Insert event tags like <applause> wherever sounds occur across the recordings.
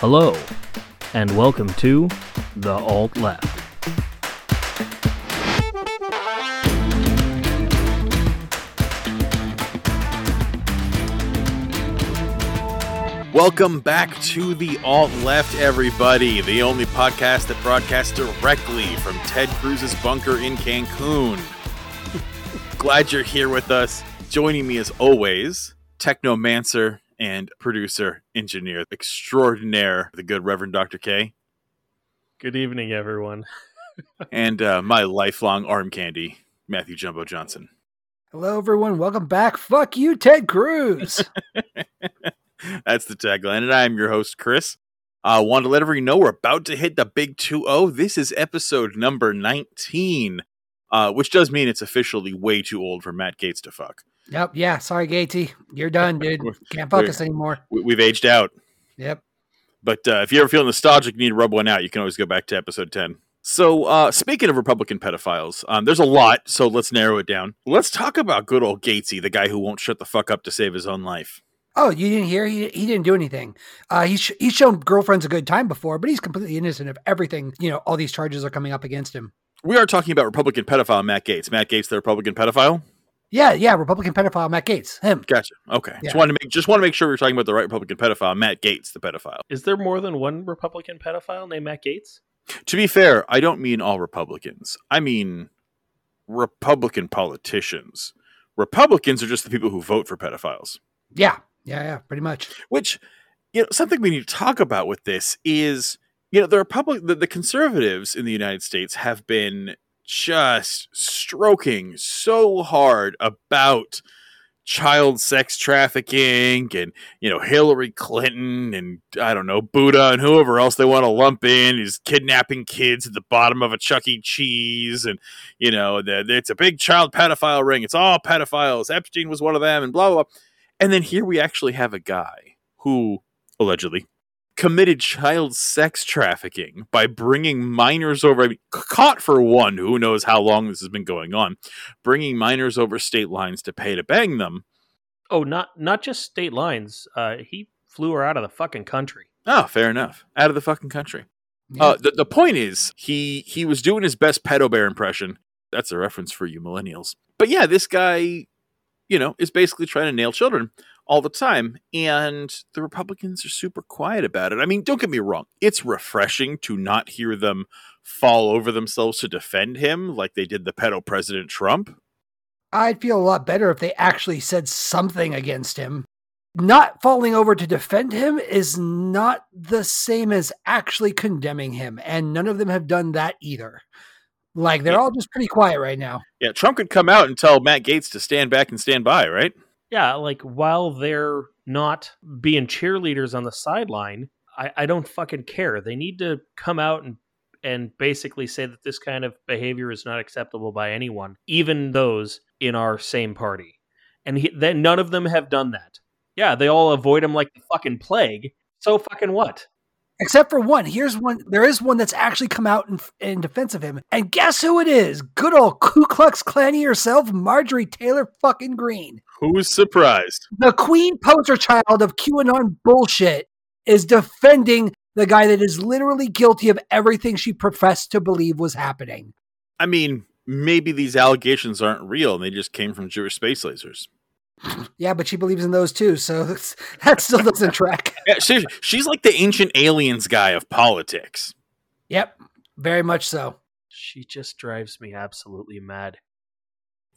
Hello, and welcome to The Alt Left. Welcome back to the Alt Left, everybody. The only podcast that broadcasts directly from Ted Cruz's bunker in Cancun. <laughs> Glad you're here with us. Joining me as always, technomancer and producer, engineer extraordinaire, the good Reverend Dr. K, Good evening, everyone. <laughs> and uh, my lifelong arm candy, Matthew Jumbo Johnson. Hello, everyone. Welcome back. Fuck you, Ted Cruz. <laughs> That's the tagline. And I'm your host, Chris. Uh, want to let everyone know we're about to hit the big 2 0. This is episode number 19, uh, which does mean it's officially way too old for Matt Gaetz to fuck. Yep. Yeah. Sorry, Gatey. You're done, <laughs> dude. Can't focus anymore. We- We've aged out. Yep. But uh, if you ever feel nostalgic and need to rub one out, you can always go back to episode 10. So, uh, speaking of Republican pedophiles, um, there's a lot, so let's narrow it down. Let's talk about good old Gatesy, the guy who won't shut the fuck up to save his own life. Oh, you didn't hear? He, he didn't do anything. Uh, he's, he's shown girlfriends a good time before, but he's completely innocent of everything. You know, all these charges are coming up against him. We are talking about Republican pedophile Matt Gaetz. Matt Gaetz, the Republican pedophile? Yeah. Yeah. Republican pedophile Matt Gaetz. Him. Gotcha. Okay. Just Yeah. wanted to make just want to make sure we are talking about the right Republican pedophile, Matt Gaetz, the pedophile. Is there more than one Republican pedophile named Matt Gaetz? To be fair, I don't mean all Republicans. I mean Republican politicians. Republicans are just the people who vote for pedophiles. Yeah. Yeah. Yeah. Pretty much. Which, you know, something we need to talk about with this is, you know, the Republic, the, the conservatives in the United States have been just stroking so hard about child sex trafficking and you know Hillary Clinton and I don't know Buddha and whoever else they want to lump in is kidnapping kids at the bottom of a Chuck E. Cheese and you know it's a big child pedophile ring. It's all pedophiles. Epstein was one of them and blah blah blah. And then here we actually have a guy who allegedly committed child sex trafficking by bringing minors over I mean, caught for one who knows how long this has been going on bringing minors over state lines to pay to bang them Oh, not not just state lines. Uh, he flew her out of the fucking country. Oh, fair enough. Out of the fucking country. Yeah. Uh, the, the point is, he he was doing his best pedo bear impression. That's a reference for you millennials. But yeah, this guy, you know, is basically trying to nail children all the time, and the Republicans are super quiet about it. I mean, don't get me wrong; it's refreshing to not hear them fall over themselves to defend him like they did the pedo president Trump. I'd feel a lot better if they actually said something against him. Not falling over to defend him is not the same as actually condemning him, and none of them have done that either. Like they're Yeah. all just pretty quiet right now. Yeah, Trump could come out and tell Matt Gaetz to stand back and stand by, right? Yeah, like while they're not being cheerleaders on the sideline, I, I don't fucking care. They need to come out and and basically say that this kind of behavior is not acceptable by anyone, even those in our same party. And he, then none of them have done that. Yeah, they all avoid him like the fucking plague. So fucking what? Except for one. Here's one. There is one that's actually come out in, in defense of him. And guess who it is? Good old <laughs> Ku Klux Klanny herself, Marjorie Taylor fucking Greene. Who's surprised? The queen poster child of QAnon bullshit is defending the guy that is literally guilty of everything she professed to believe was happening. I mean, maybe these allegations aren't real and they just came from Jewish space lasers. Yeah, but she believes in those too, so <laughs> that still doesn't track. Yeah, she, she's like the ancient aliens guy of politics. Yep, very much so. She just drives me absolutely mad.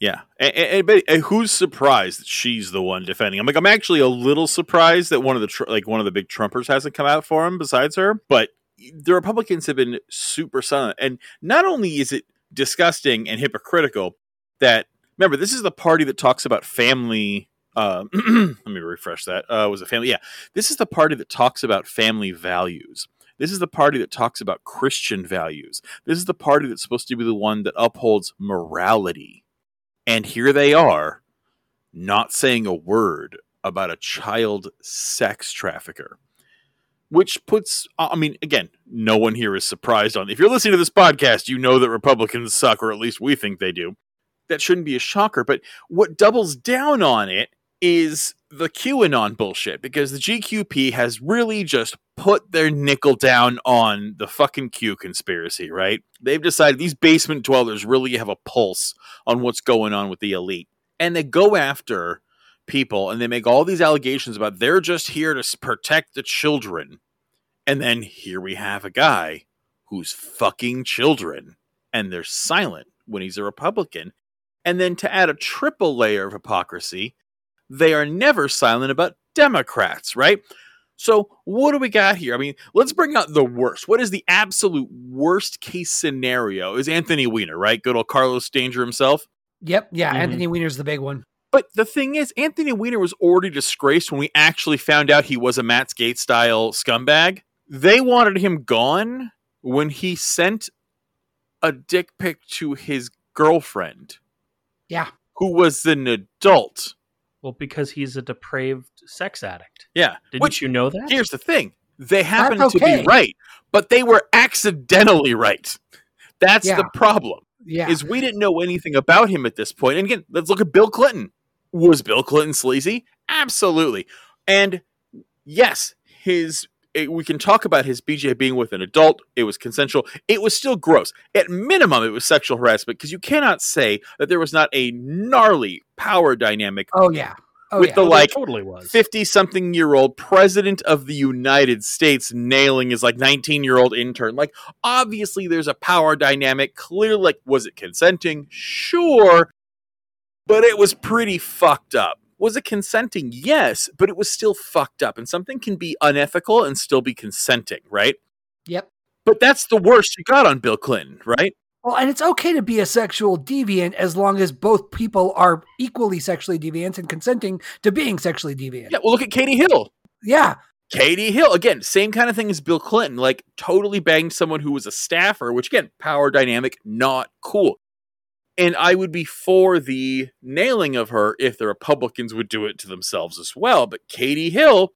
Yeah, and, and, but uh, who's surprised that she's the one defending? I'm like, I'm actually a little surprised that one of the tr- like one of the big Trumpers hasn't come out for him besides her. But the Republicans have been super silent, and not only is it disgusting and hypocritical that remember this is the party that talks about family. Uh, <clears throat> let me refresh that. Uh, was it family? Yeah, this is the party that talks about family values. This is the party that talks about Christian values. This is the party that's supposed to be the one that upholds morality. And here they are, not saying a word about a child sex trafficker. Which puts, I mean, again, no one here is surprised on. If you're listening to this podcast, you know that Republicans suck, or at least we think they do. That shouldn't be a shocker. But what doubles down on it is the QAnon bullshit because the GQP has really just put their nickel down on the fucking Q conspiracy, right? They've decided these basement dwellers really have a pulse on what's going on with the elite. And they go after people and they make all these allegations about they're just here to protect the children. And then here we have a guy who's fucking children and they're silent when he's a Republican. And then to add a triple layer of hypocrisy, they are never silent about Democrats, right? So, what do we got here? I mean, let's bring out the worst. What is the absolute worst case scenario? Is Anthony Weiner, right? Good old Carlos Danger himself. Yep. Yeah. Mm-hmm. Anthony Weiner's the big one. But the thing is, Anthony Weiner was already disgraced when we actually found out he was a Matt Gaetz style scumbag. They wanted him gone when he sent a dick pic to his girlfriend. Yeah. Who was an adult. Well, because he's a depraved sex addict. Yeah. Didn't Which, you know that? Here's the thing. They happen okay. to be right, but they were accidentally right. That's yeah. the problem. Yeah. Is we didn't know anything about him at this point. And again, let's look at Bill Clinton. Was Bill Clinton sleazy? Absolutely. And yes, his it, we can talk about his BJ being with an adult. It was consensual. It was still gross. At minimum, it was sexual harassment because you cannot say that there was not a gnarly power dynamic. Oh yeah. Oh, with yeah. the oh, like totally was 50 something year old president of the United States nailing his like 19 year old intern. Like, obviously, there's a power dynamic. Clearly, like, was it consenting? Sure. But it was pretty fucked up. Was it consenting? Yes, but it was still fucked up. And something can be unethical and still be consenting, right? Yep. But that's the worst you got on Bill Clinton, right? Well, and it's okay to be a sexual deviant as long as both people are equally sexually deviant and consenting to being sexually deviant. Yeah, well, look at Katie Hill. Yeah. Katie Hill, again, same kind of thing as Bill Clinton, like totally banged someone who was a staffer, which again, power dynamic, not cool. And I would be for the nailing of her if the Republicans would do it to themselves as well. But Katie Hill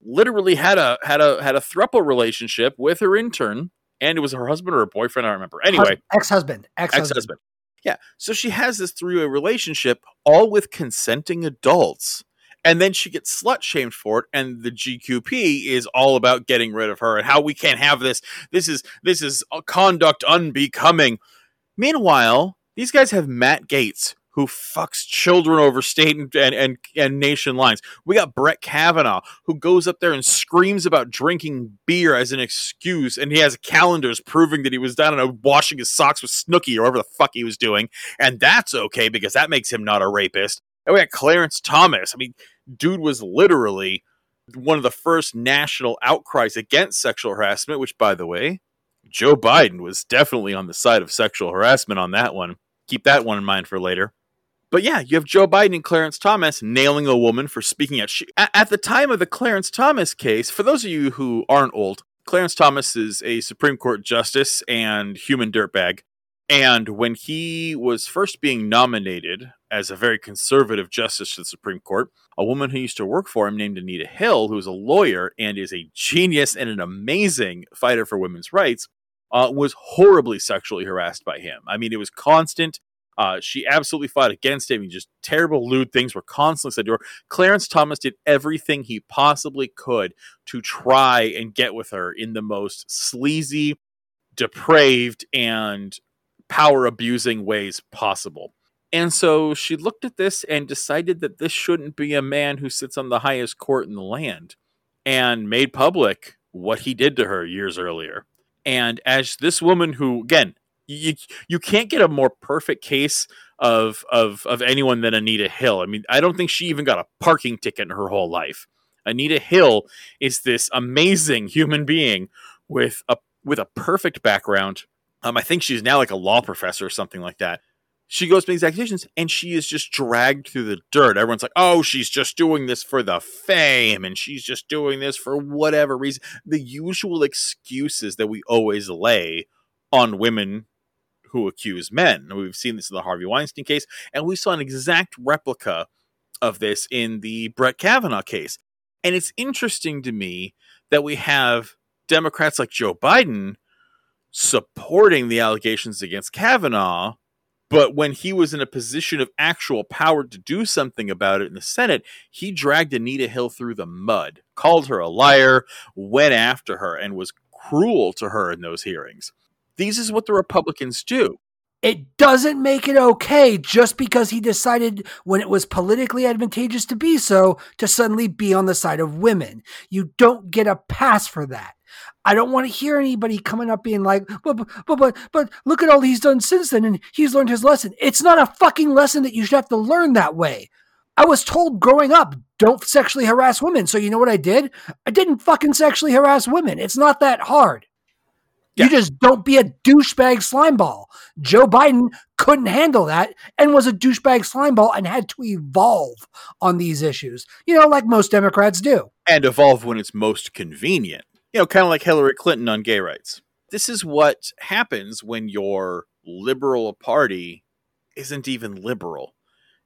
literally had a had a had a thruple relationship with her intern, and it was her husband or her boyfriend. I don't remember. Anyway, ex-husband, ex-husband. ex-husband. Yeah. So she has this three-way relationship, all with consenting adults. And then she gets slut shamed for it, and the GQP is all about getting rid of her and how we can't have this. This is this is conduct unbecoming. Meanwhile, these guys have Matt Gaetz, who fucks children over state and, and, and, and, nation lines. We got Brett Kavanaugh, who goes up there and screams about drinking beer as an excuse, and he has calendars proving that he was down and washing his socks with Snooki or whatever the fuck he was doing. And that's okay because that makes him not a rapist. And we got Clarence Thomas. I mean, dude was literally one of the first national outcries against sexual harassment, which, by the way, Joe Biden was definitely on the side of sexual harassment on that one. Keep that one in mind for later. But yeah, you have Joe Biden and Clarence Thomas nailing a woman for speaking out. She, at the time of the Clarence Thomas case, for those of you who aren't old, Clarence Thomas is a Supreme Court justice and human dirtbag. And when he was first being nominated as a very conservative justice to the Supreme Court, a woman who used to work for him named Anita Hill, who is a lawyer and is a genius and an amazing fighter for women's rights, uh, was horribly sexually harassed by him. I mean, it was constant. Uh, she absolutely fought against him. He just terrible, lewd things were constantly said to her. Clarence Thomas did everything he possibly could to try and get with her in the most sleazy, depraved, and power abusing ways possible. And so she looked at this and decided that this shouldn't be a man who sits on the highest court in the land and made public what he did to her years earlier. And as this woman who, again, you you can't get a more perfect case of of of anyone than Anita Hill. I mean, I don't think she even got a parking ticket in her whole life. Anita Hill is this amazing human being with a with a perfect background. Um, I think she's now like a law professor or something like that. She goes to these accusations and she is just dragged through the dirt. Everyone's like, oh, she's just doing this for the fame and she's just doing this for whatever reason. The usual excuses that we always lay on women who accuse men. We've seen this in the Harvey Weinstein case, and we saw an exact replica of this in the Brett Kavanaugh case. And it's interesting to me that we have Democrats like Joe Biden supporting the allegations against Kavanaugh But when he was in a position of actual power to do something about it in the Senate, he dragged Anita Hill through the mud, called her a liar, went after her, and was cruel to her in those hearings. These is what the Republicans do. It doesn't make it okay just because he decided when it was politically advantageous to be so to suddenly be on the side of women. You don't get a pass for that. I don't want to hear anybody coming up being like, but, but, but, but, look at all he's done since then and he's learned his lesson. It's not a fucking lesson that you should have to learn that way. I was told growing up, don't sexually harass women. So you know what I did? I didn't fucking sexually harass women. It's not that hard. Yeah. You just don't be a douchebag slimeball. Joe Biden couldn't handle that and was a douchebag slimeball and had to evolve on these issues, you know, like most Democrats do. And evolve when it's most convenient. You know, kind of like Hillary Clinton on gay rights. This is what happens when your liberal party isn't even liberal.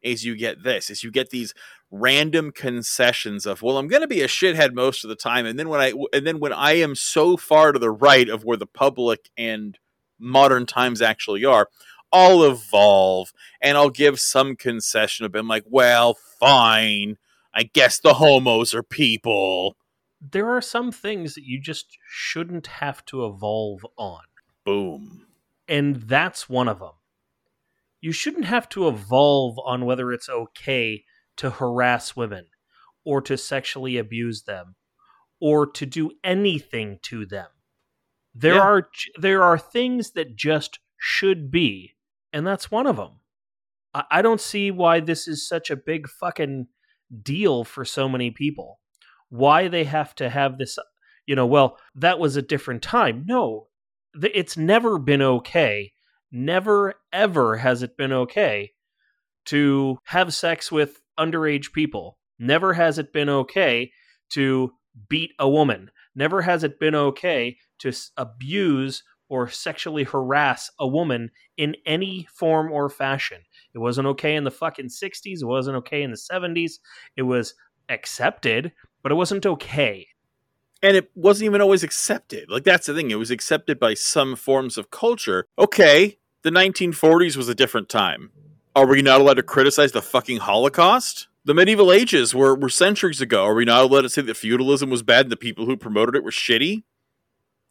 Is you get this, is you get these random concessions of well i'm going to be a shithead most of the time and then when i and then when i am so far to the right of where the public and modern times actually are i'll evolve and i'll give some concession of being like well fine. I guess the homos are people. There are some things that you just shouldn't have to evolve on. Boom. And that's one of them you shouldn't have to evolve on whether it's okay to harass women or to sexually abuse them or to do anything to them. There yeah. are there are things that just should be, and that's one of them. I, I don't see why this is such a big fucking deal for so many people. Why they have to have this, you know, well, that was a different time. No, it's never been okay. Never, ever has it been okay to have sex with underage people. Never has it been okay to beat a woman. Never has it been okay to abuse or sexually harass a woman in any form or fashion. It wasn't okay in the fucking 60s. It wasn't okay in the 70s. It was accepted, but it wasn't okay. And it wasn't even always accepted. Like, that's the thing. It was accepted by some forms of culture. Okay, the 1940s was a different time. Are we not allowed to criticize the fucking Holocaust? The medieval ages were, were centuries ago. Are we not allowed to say that feudalism was bad and the people who promoted it were shitty?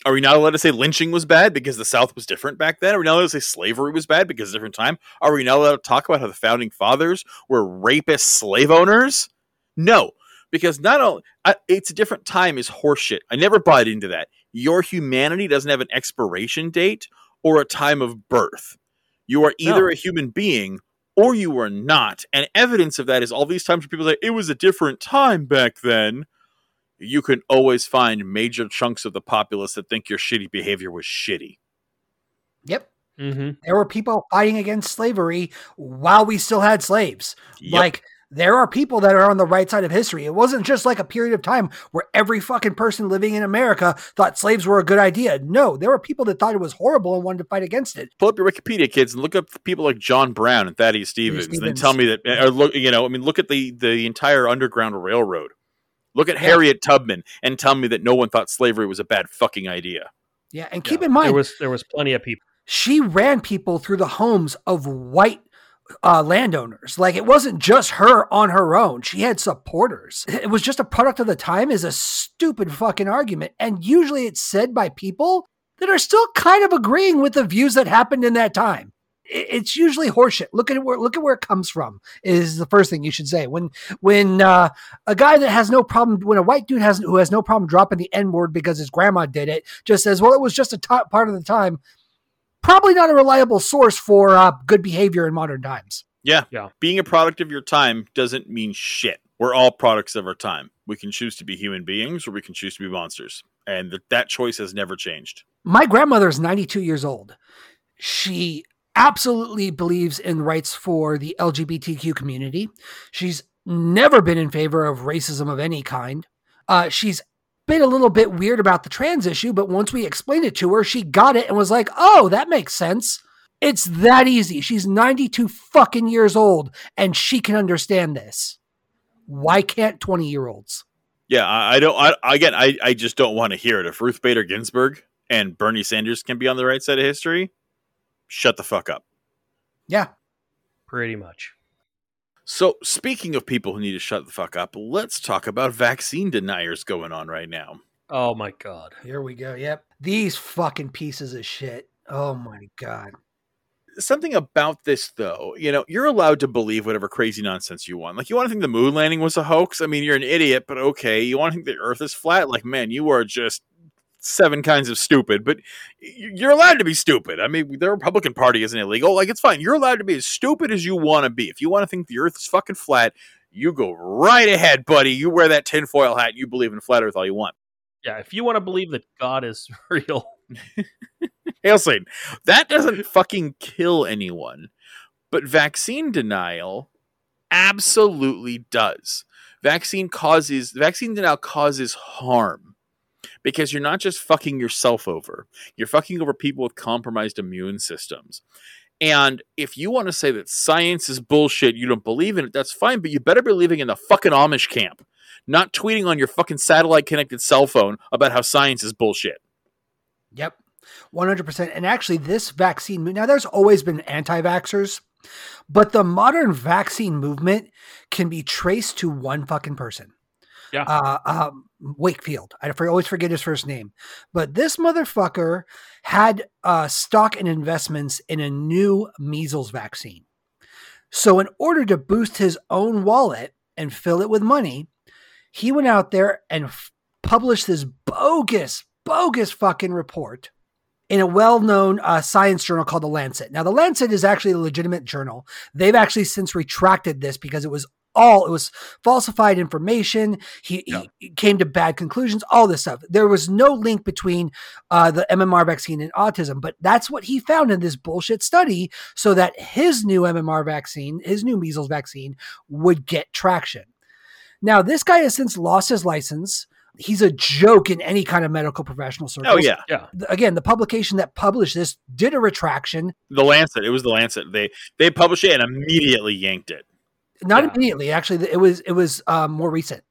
Are we not allowed to say lynching was bad because the South was different back then? Are we not allowed to say slavery was bad because a different time? Are we not allowed to talk about how the founding fathers were rapist slave owners? No, because not only it's a different time is horseshit. I never bought into that. Your humanity doesn't have an expiration date or a time of birth. You are either no. a human being or you are not. And evidence of that is all these times where people say it was a different time back then. You can always find major chunks of the populace that think your shitty behavior was shitty. Yep. Mm-hmm. There were people fighting against slavery while we still had slaves. Yep. Like there are people that are on the right side of history. It wasn't just like a period of time where every fucking person living in America thought slaves were a good idea. No, there were people that thought it was horrible and wanted to fight against it. Pull up your Wikipedia, kids, and look up people like John Brown and Thaddeus Stevens, Stevens. and tell me that. Or look, you know, I mean, look at the the entire Underground Railroad. Look at yeah. Harriet Tubman and tell me that no one thought slavery was a bad fucking idea. Yeah, and keep yeah. in mind there was there was plenty of people. She ran people through the homes of white uh, landowners. Like it wasn't just her on her own. She had supporters. <laughs> It was just a product of the time is a stupid fucking argument. And usually it's said by people that are still kind of agreeing with the views that happened in that time. It's usually horseshit. Look at where look at where it comes from is the first thing you should say. When when uh, a guy that has no problem when a white dude has who has no problem dropping the N word because his grandma did it just says, well, it was just a t- part of the time probably not a reliable source for uh, good behavior in modern times. Yeah. Yeah. Being a product of your time doesn't mean shit. We're all products of our time. We can choose to be human beings or we can choose to be monsters. And th- that choice has never changed. My grandmother is 92 years old. She absolutely believes in rights for the LGBTQ community. She's never been in favor of racism of any kind. Uh, she's been a little bit weird about the trans issue, but once we explained it to her, she got it and was like, oh, that makes sense. It's that easy. She's 92 fucking years old and she can understand this. Why can't 20 year olds? Yeah, I, I don't. I, again, I, I just don't want to hear it. If Ruth Bader Ginsburg and Bernie Sanders can be on the right side of history, shut the fuck up. Yeah. Pretty much. So, speaking of people who need to shut the fuck up, let's talk about vaccine deniers going on right now. Oh my god. Here we go. Yep. These fucking pieces of shit. Oh my god. Something about this, though, you know, you're allowed to believe whatever crazy nonsense you want. Like, you want to think the moon landing was a hoax? I mean, you're an idiot, but okay. You want to think the earth is flat? Like, man, you are just seven kinds of stupid, but you're allowed to be stupid. I mean, the Republican Party isn't illegal. Like, it's fine. You're allowed to be as stupid as you want to be. If you want to think the earth is fucking flat, you go right ahead, buddy. You wear that tinfoil hat. You believe in flat earth all you want. Yeah, if you want to believe that God is <laughs> real. <laughs> Hail Satan. That doesn't fucking kill anyone. But vaccine denial absolutely does. Vaccine causes vaccine denial causes harm because you're not just fucking yourself over. You're fucking over people with compromised immune systems. And if you want to say that science is bullshit, you don't believe in it, that's fine, but you better be living in the fucking Amish camp, not tweeting on your fucking satellite connected cell phone about how science is bullshit. Yep. 100%. And actually, this vaccine, now there's always been anti vaxxers, but the modern vaccine movement can be traced to one fucking person. Yeah. Uh, um, Wakefield. I always forget his first name. But this motherfucker had uh, stock and investments in a new measles vaccine. So, in order to boost his own wallet and fill it with money, he went out there and f- published this bogus, bogus fucking report in a well-known uh, science journal called the Lancet. Now, the Lancet is actually a legitimate journal. They've actually since retracted this because it was all it was falsified information. He, yeah. he, came to bad conclusions. All this stuff. There was no link between uh, the MMR vaccine and autism, but that's what he found in this bullshit study, so that his new MMR vaccine, his new measles vaccine, would get traction. Now, this guy has since lost his license he's a joke in any kind of medical professional circle. Oh yeah, yeah. Again, the publication that published this did a retraction. The Lancet. It was the Lancet. They they published it and immediately yanked it. Not yeah. immediately, actually. It was it was um, more recent.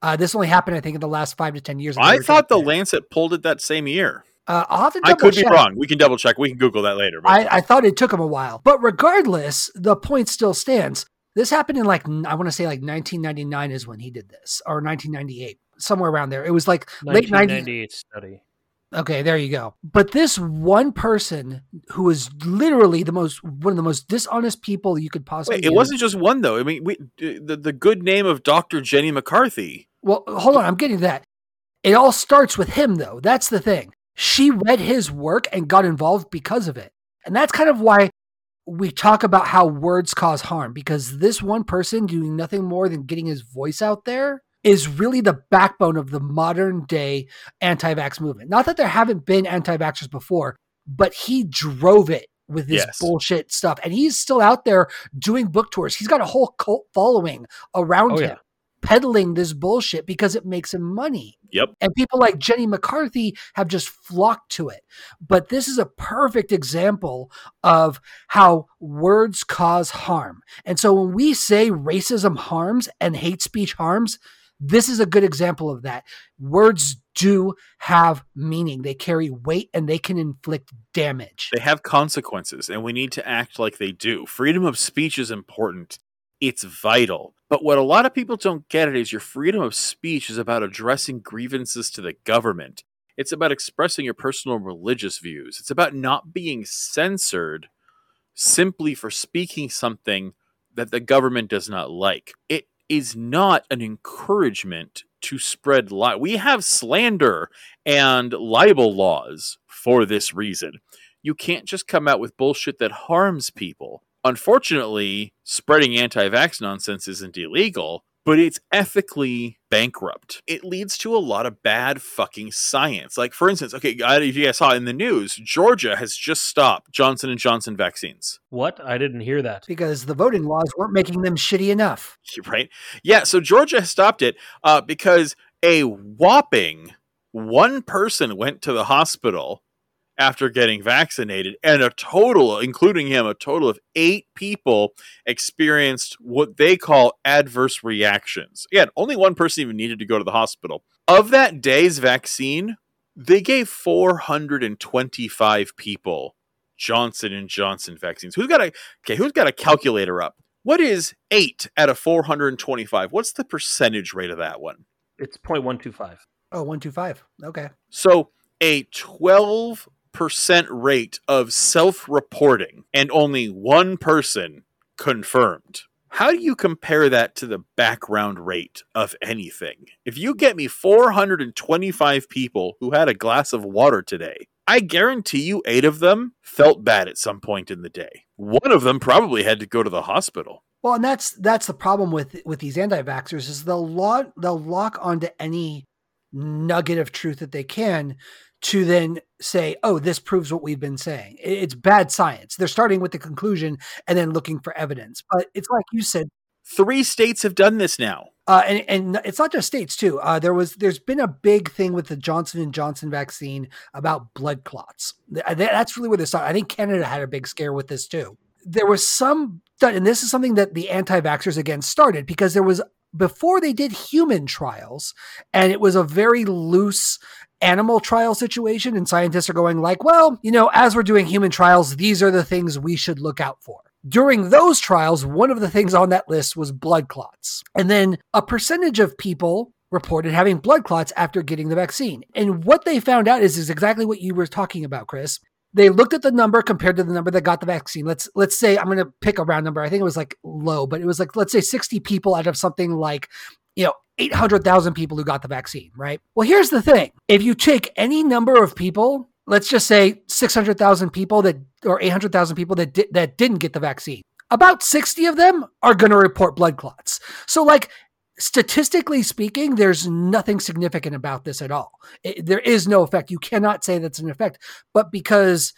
Uh, this only happened, I think, in the last five to ten years. I thought the Lancet pulled it that same year. Uh, I'll have to I could check. be wrong. We can double check. We can Google that later. I, I, thought it took him a while, but regardless, the point still stands. This happened in like I want to say like 1999 is when he did this, or 1998, somewhere around there. It was like late 1998 study. Okay, there you go. But this one person who was literally the most one of the most dishonest people you could possibly. Wait, it wasn't just one though. I mean, we the, the good name of Dr. Jenny McCarthy. Well, hold on, I'm getting that. It all starts with him though. That's the thing. She read his work and got involved because of it. And that's kind of why we talk about how words cause harm because this one person doing nothing more than getting his voice out there is really the backbone of the modern day anti vax movement. Not that there haven't been anti vaxxers before, but he drove it with this yes. bullshit stuff. And he's still out there doing book tours. He's got a whole cult following around oh, him. Yeah peddling this bullshit because it makes him money. Yep. And people like Jenny McCarthy have just flocked to it. But this is a perfect example of how words cause harm. And so when we say racism harms and hate speech harms, this is a good example of that. Words do have meaning. They carry weight and they can inflict damage. They have consequences, and we need to act like they do. Freedom of speech is important it's vital. But what a lot of people don't get it is your freedom of speech is about addressing grievances to the government. It's about expressing your personal religious views. It's about not being censored simply for speaking something that the government does not like. It is not an encouragement to spread lie. We have slander and libel laws for this reason. You can't just come out with bullshit that harms people. Unfortunately, spreading anti vax nonsense isn't illegal, but it's ethically bankrupt. It leads to a lot of bad fucking science. Like, for instance, okay, if you guys saw in the news, Georgia has just stopped Johnson and Johnson vaccines. What? I didn't hear that. Because the voting laws weren't making them shitty enough. <laughs> Right? Yeah. So Georgia has stopped it uh, because a whopping one person went to the hospital after getting vaccinated, and a total, including him, a total of eight people experienced what they call adverse reactions. Again, only one person even needed to go to the hospital. Of that day's vaccine, they gave 425 people Johnson and Johnson vaccines. Who's got a okay? Who's got a calculator up? What is eight out of four hundred and twenty-five? What's the percentage rate of that one? It's 0.125. Oh, one two five. Okay. So a twelve percent rate of self-reporting and only one person confirmed. How do you compare that to the background rate of anything? If you get me 425 people who had a glass of water today, I guarantee you eight of them felt bad at some point in the day. One of them probably had to go to the hospital. Well, and that's that's the problem with with these anti-vaxxers is they'll lock they'll lock onto any nugget of truth that they can to then say, "Oh, this proves what we've been saying." It's bad science. They're starting with the conclusion and then looking for evidence. But it's like you said, Three states have done this now. uh, and and it's not just states too. Uh, there was there's been a big thing with the Johnson and Johnson vaccine about blood clots. Th- th- That's really where this started. I think Canada had a big scare with this too. There was some, and this is something that the anti-vaxxers again started because there was before they did human trials, and it was a very loose animal trial situation, and scientists are going like, well, you know, as we're doing human trials, these are the things we should look out for during those trials, one of the things on that list was blood clots. And then a percentage of people reported having blood clots after getting the vaccine. And what they found out is, is exactly what you were talking about, Chris. They looked at the number compared to the number that got the vaccine. Let's let's say I'm going to pick a round number. I think it was like low, but it was like let's say 60 people out of something like you know 800,000 people who got the vaccine, right? Well, here's the thing. If you take any number of people let's just say 600,000 people that or 800,000 people that di- that didn't get the vaccine. About 60 of them are going to report blood clots. So like statistically speaking, there's nothing significant about this at all. It- there is no effect. You cannot say that's an effect, but because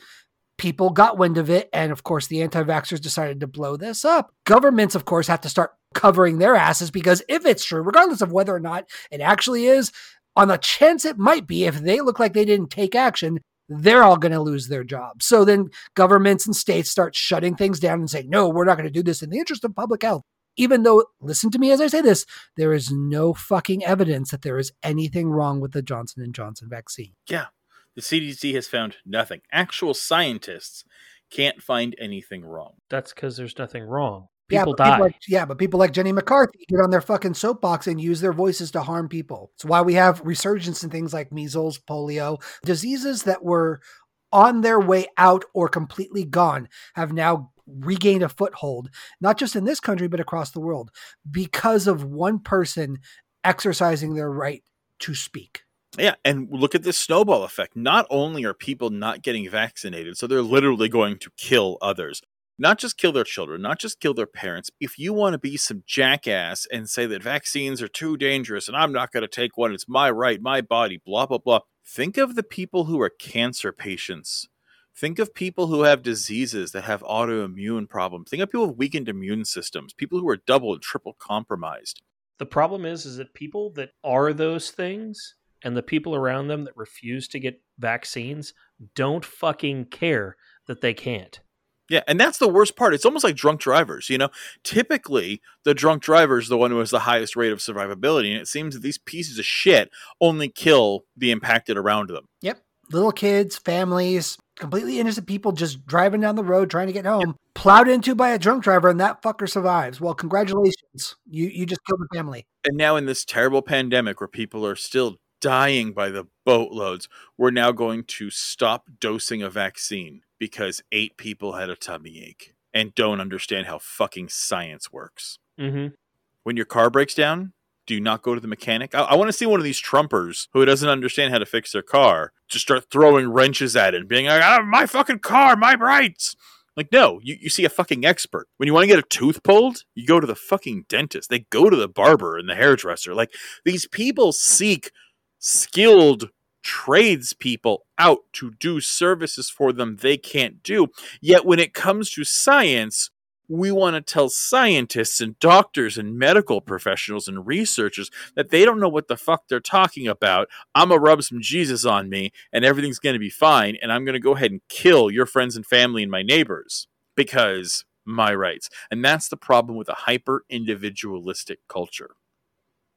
people got wind of it and of course the anti-vaxxers decided to blow this up. Governments of course have to start covering their asses because if it's true, regardless of whether or not it actually is, on the chance it might be, if they look like they didn't take action, they're all going to lose their jobs. So then governments and states start shutting things down and saying, no, we're not going to do this in the interest of public health. Even though, listen to me as I say this, there is no fucking evidence that there is anything wrong with the Johnson and Johnson vaccine. Yeah. The CDC has found nothing. Actual scientists can't find anything wrong. That's because there's nothing wrong. Yeah, People but die. like, yeah, but people like Jenny McCarthy get on their fucking soapbox and use their voices to harm people. It's why we have resurgence in things like measles, polio, diseases that were on their way out or completely gone have now regained a foothold, not just in this country, but across the world because of one person exercising their right to speak. Yeah, and look at this snowball effect. Not only are people not getting vaccinated, so they're literally going to kill others. Not just kill their children, not just kill their parents. If you want to be some jackass and say that vaccines are too dangerous and I'm not going to take one, it's my right, my body, blah, blah, blah. Think of the people who are cancer patients. Think of people who have diseases that have autoimmune problems. Think of people with weakened immune systems, people who are double and triple compromised. The problem is, is that people that are those things and the people around them that refuse to get vaccines don't fucking care that they can't. Yeah, and that's the worst part. It's almost like drunk drivers, you know? Typically, the drunk driver is the one who has the highest rate of survivability, and it seems that these pieces of shit only kill the impacted around them. Yep. Little kids, families, completely innocent people just driving down the road trying to get home, plowed into by a drunk driver, and that fucker survives. Well, congratulations. You you just killed a family. And now, in this terrible pandemic where people are still dying by the boatloads, we're now going to stop dosing a vaccine because eight people had a tummy ache and don't understand how fucking science works. Mm-hmm. When your car breaks down, do you not go to the mechanic? I, I want to see one of these Trumpers who doesn't understand how to fix their car just start throwing wrenches at it and being like, ah, my fucking car, my rights. Like, no, you, you see a fucking expert. When you want to get a tooth pulled, you go to the fucking dentist. They go to the barber and the hairdresser. Like, these people seek skilled tradespeople out to do services for them they can't do. Yet when it comes to science, we want to tell scientists and doctors and medical professionals and researchers that they don't know what the fuck they're talking about. I'm going to rub some Jesus on me and everything's going to be fine. And I'm going to go ahead and kill your friends and family and my neighbors because my rights. And that's the problem with a hyper individualistic culture.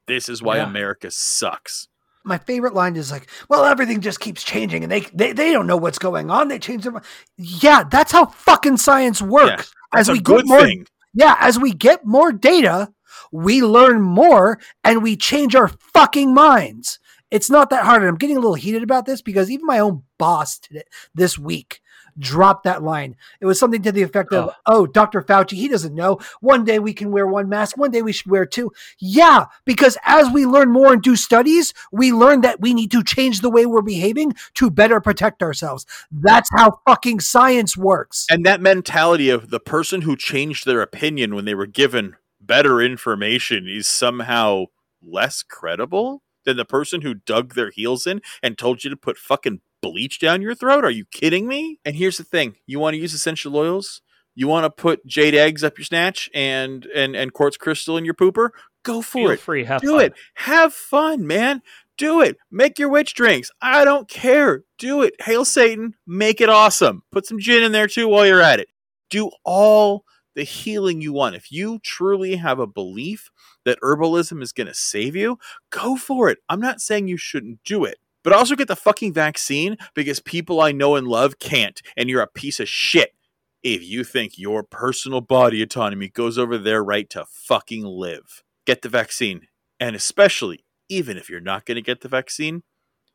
This is why Yeah. America sucks. My favorite line is like, "Well, everything just keeps changing, and they they, they don't know what's going on. They change their mind." Yeah, that's how fucking science works. As a we good get more, thing. yeah, as we get more data, we learn more, and we change our fucking minds. It's not that hard. And I'm getting a little heated about this because even my own boss today, this week dropped that line. It was something to the effect of, Ugh. "Oh, Dr. Fauci, he doesn't know. One day we can wear one mask. One day we should wear two. Yeah, because as we learn more and do studies, we learn that we need to change the way we're behaving to better protect ourselves. That's how fucking science works. And that mentality of the person who changed their opinion when they were given better information is somehow less credible than the person who dug their heels in and told you to put fucking bleach down your throat. Are you kidding me? And here's the thing: you want to use essential oils. You want to put jade eggs up your snatch and and and quartz crystal in your pooper. Go for Feel it. free, have Do fun. it. Have fun, man. Do it. Make your witch drinks. I don't care. Do it. Hail Satan. Make it awesome. Put some gin in there too while you're at it. Do all the healing you want. If you truly have a belief that herbalism is going to save you, go for it. I'm not saying you shouldn't do it. But also get the fucking vaccine because people I know and love can't, and you're a piece of shit if you think your personal body autonomy goes over their right to fucking live. Get the vaccine. And especially, even if you're not going to get the vaccine,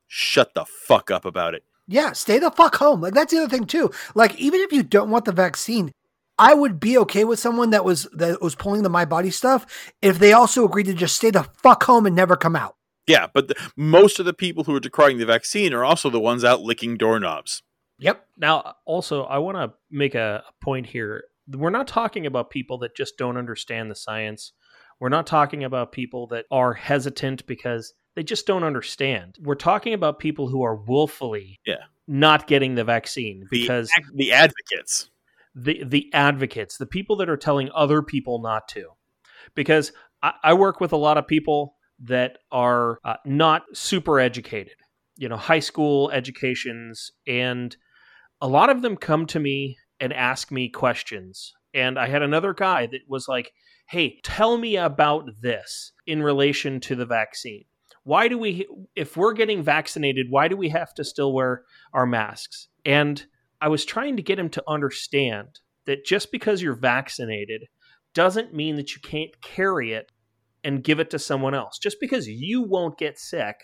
shut the fuck up about it. Yeah, stay the fuck home. Like that's the other thing too. Like even if you don't want the vaccine, I would be okay with someone that was that was pulling the my body stuff if they also agreed to just stay the fuck home and never come out. Yeah, but the, most of the people who are decrying the vaccine are also the ones out licking doorknobs. Yep. Now, also, I want to make a, point here. We're not talking about people that just don't understand the science. We're not talking about people that are hesitant because they just don't understand. We're talking about people who are willfully Yeah. not getting the vaccine because ac- the advocates. the the advocates, the people that are telling other people not to. Because I, I work with a lot of people that are uh, not super educated, you know, high school educations, and a lot of them come to me and ask me questions. And I had another guy that was like, "Hey, tell me about this in relation to the vaccine. Why do we, if we're getting vaccinated, why do we have to still wear our masks?" And I was trying to get him to understand that just because you're vaccinated doesn't mean that you can't carry it and give it to someone else. Just because you won't get sick,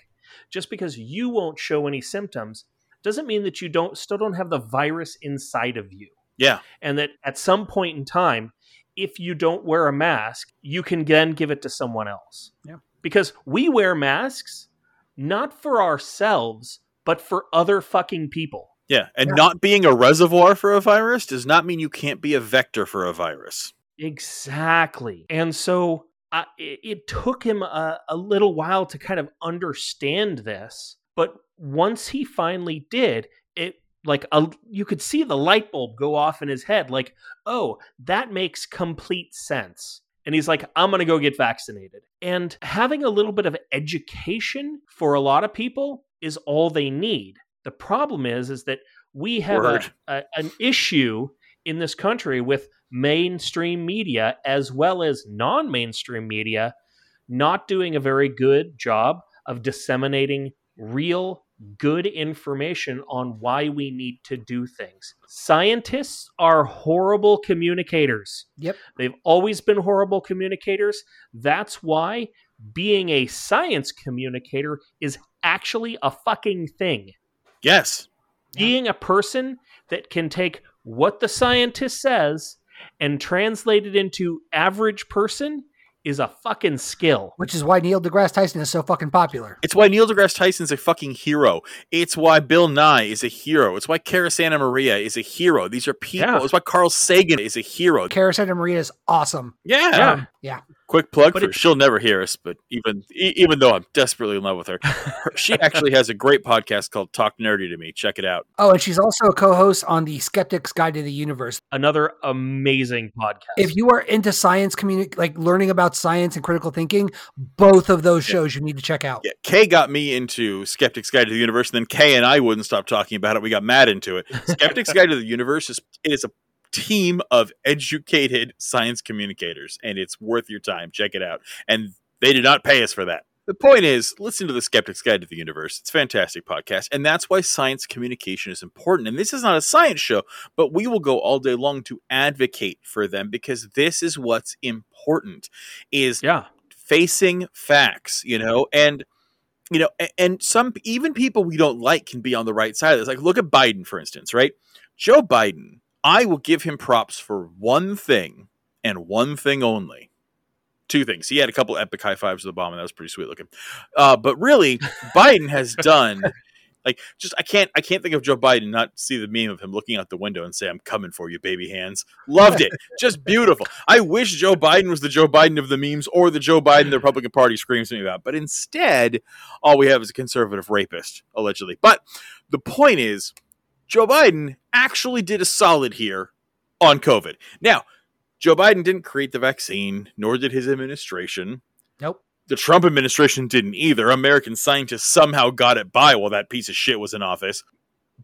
just because you won't show any symptoms, doesn't mean that you don't still don't have the virus inside of you. Yeah. And that at some point in time, if you don't wear a mask, you can then give it to someone else. Yeah. Because we wear masks not for ourselves, but for other fucking people. Yeah. And Yeah. not being a reservoir for a virus does not mean you can't be a vector for a virus. Exactly. And so it, it took him a, a little while to kind of understand this. But once he finally did, it like a, you could see the light bulb go off in his head like, oh, that makes complete sense. And he's like, I'm going to go get vaccinated. And having a little bit of education for a lot of people is all they need. The problem is, is that we have a, a, an issue in this country with mainstream media as well as non mainstream media not doing a very good job of disseminating real good information on why we need to do things. Scientists are horrible communicators. Yep. They've always been horrible communicators. That's why being a science communicator is actually a fucking thing Yes. being a person that can take what the scientist says and translate it into average person is a fucking skill. Which is why Neil deGrasse Tyson is so fucking popular. It's why Neil deGrasse Tyson's a fucking hero. It's why Bill Nye is a hero. It's why Cara Santa Maria is a hero. These are people. Yeah. It's why Carl Sagan is a hero. Cara Santa Maria is awesome. Yeah. Yeah. Yeah. Quick plug But for it- she'll never hear us, but even even though I'm desperately in love with her, her- <laughs> she actually has a great podcast called Talk Nerdy to Me. Check it out. Oh, and she's also a co-host on the Skeptic's Guide to the Universe. Another amazing podcast. If you are into science, communi- like learning about science and critical thinking, both of those Yeah. shows you need to check out. Yeah, Kay got me into Skeptic's Guide to the Universe, and then Kay and I wouldn't stop talking about it. We got mad into it. <laughs> Skeptic's Guide to the Universe is it is a team of educated science communicators, and it's worth your time. Check it out. And they did not pay us for that. the point is, listen to the Skeptic's Guide to the Universe. It's a fantastic podcast, and that's why science communication is important. And this is not a science show, but we will go all day long to advocate for them because this is what's important. Is Yeah. facing facts, you know, and you know, and some even people we don't like can be on the right side of this. Like, look at Biden, for instance, right? Joe Biden, I will give him props for one thing and one thing only. Two things. He had a couple epic high fives with Obama. That was pretty sweet looking. Uh, but really, <laughs> Biden has done like just I can't I can't think of Joe Biden not see the meme of him looking out the window and say I'm coming for you, baby hands. Loved it. just <laughs> beautiful. I wish Joe Biden was the Joe Biden of the memes or the Joe Biden the Republican Party screams to me about. But instead, all we have is a conservative rapist, allegedly. But the point is, Joe Biden actually did a solid here on COVID. Now, Joe Biden didn't create the vaccine, nor did his administration. Nope. The Trump administration didn't either. American scientists somehow got it by while that piece of shit was in office.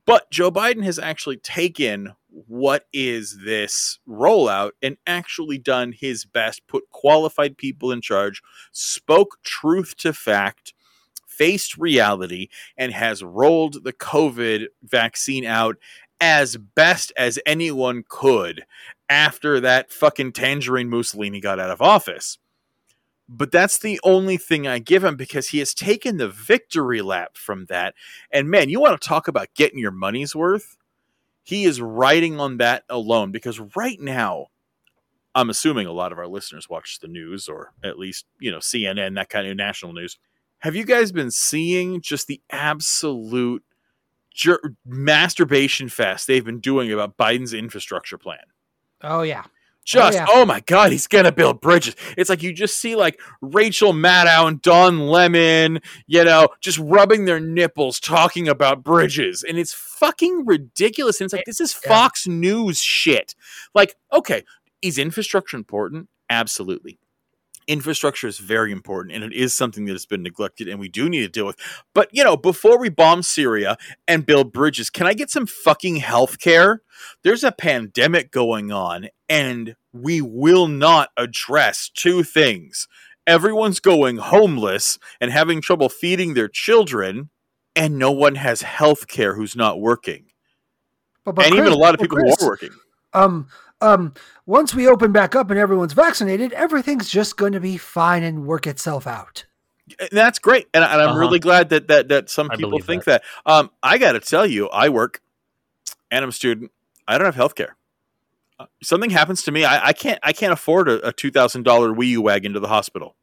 But Joe Biden has actually taken what is this rollout and actually done his best, put qualified people in charge, spoke truth to fact, faced reality, and has rolled the COVID vaccine out as best as anyone could after that fucking tangerine Mussolini got out of office. But that's the only thing I give him because he has taken the victory lap from that. And man, you want to talk about getting your money's worth? He is riding on that alone because right now, I'm assuming a lot of our listeners watch the news or at least, you know, CNN, that kind of national news. Have you guys been seeing just the absolute jer- masturbation fest they've been doing about Biden's infrastructure plan? Oh yeah. Just oh, yeah. oh, my god, he's gonna build bridges. It's like you just see like Rachel Maddow and Don Lemon, you know, just rubbing their nipples talking about bridges, and it's fucking ridiculous. And it's like this is Yeah. Fox News shit. Like, okay, is infrastructure important? Absolutely. Infrastructure is very important and it is something that has been neglected and we do need to deal with. But, you know, before we bomb Syria and build bridges, can I get some fucking health care? There's a pandemic going on and we will not address two things. Everyone's going homeless and having trouble feeding their children, and no one has health care who's not working. But, but and even a lot of people Chris, who are working. Um, um, once we open back up and everyone's vaccinated, everything's just going to be fine and work itself out. And that's great, and, and I'm Uh-huh. really glad that that that some people think that. Um, I got to tell you, I work, and I'm a student. I don't have health care. Uh, something happens to me, I, I can't I can't afford a, a two thousand dollar Wii U wagon to the hospital.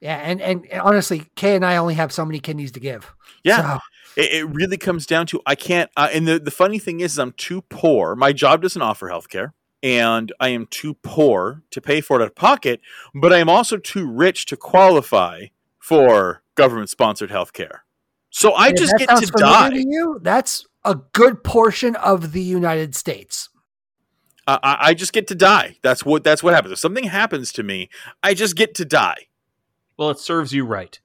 Yeah, and, and and honestly, Kay and I only have so many kidneys to give. Yeah, So, it, it really comes down to I can't. Uh, and the the funny thing is, I'm too poor. My job doesn't offer health care. And I am too poor to pay for it out of pocket, but I am also too rich to qualify for government sponsored health care. So I if just that get sounds to familiar die. to you, that's a good portion of the United States. I, I I just get to die. That's what that's what happens. If something happens to me, I just get to die. Well, it serves you right.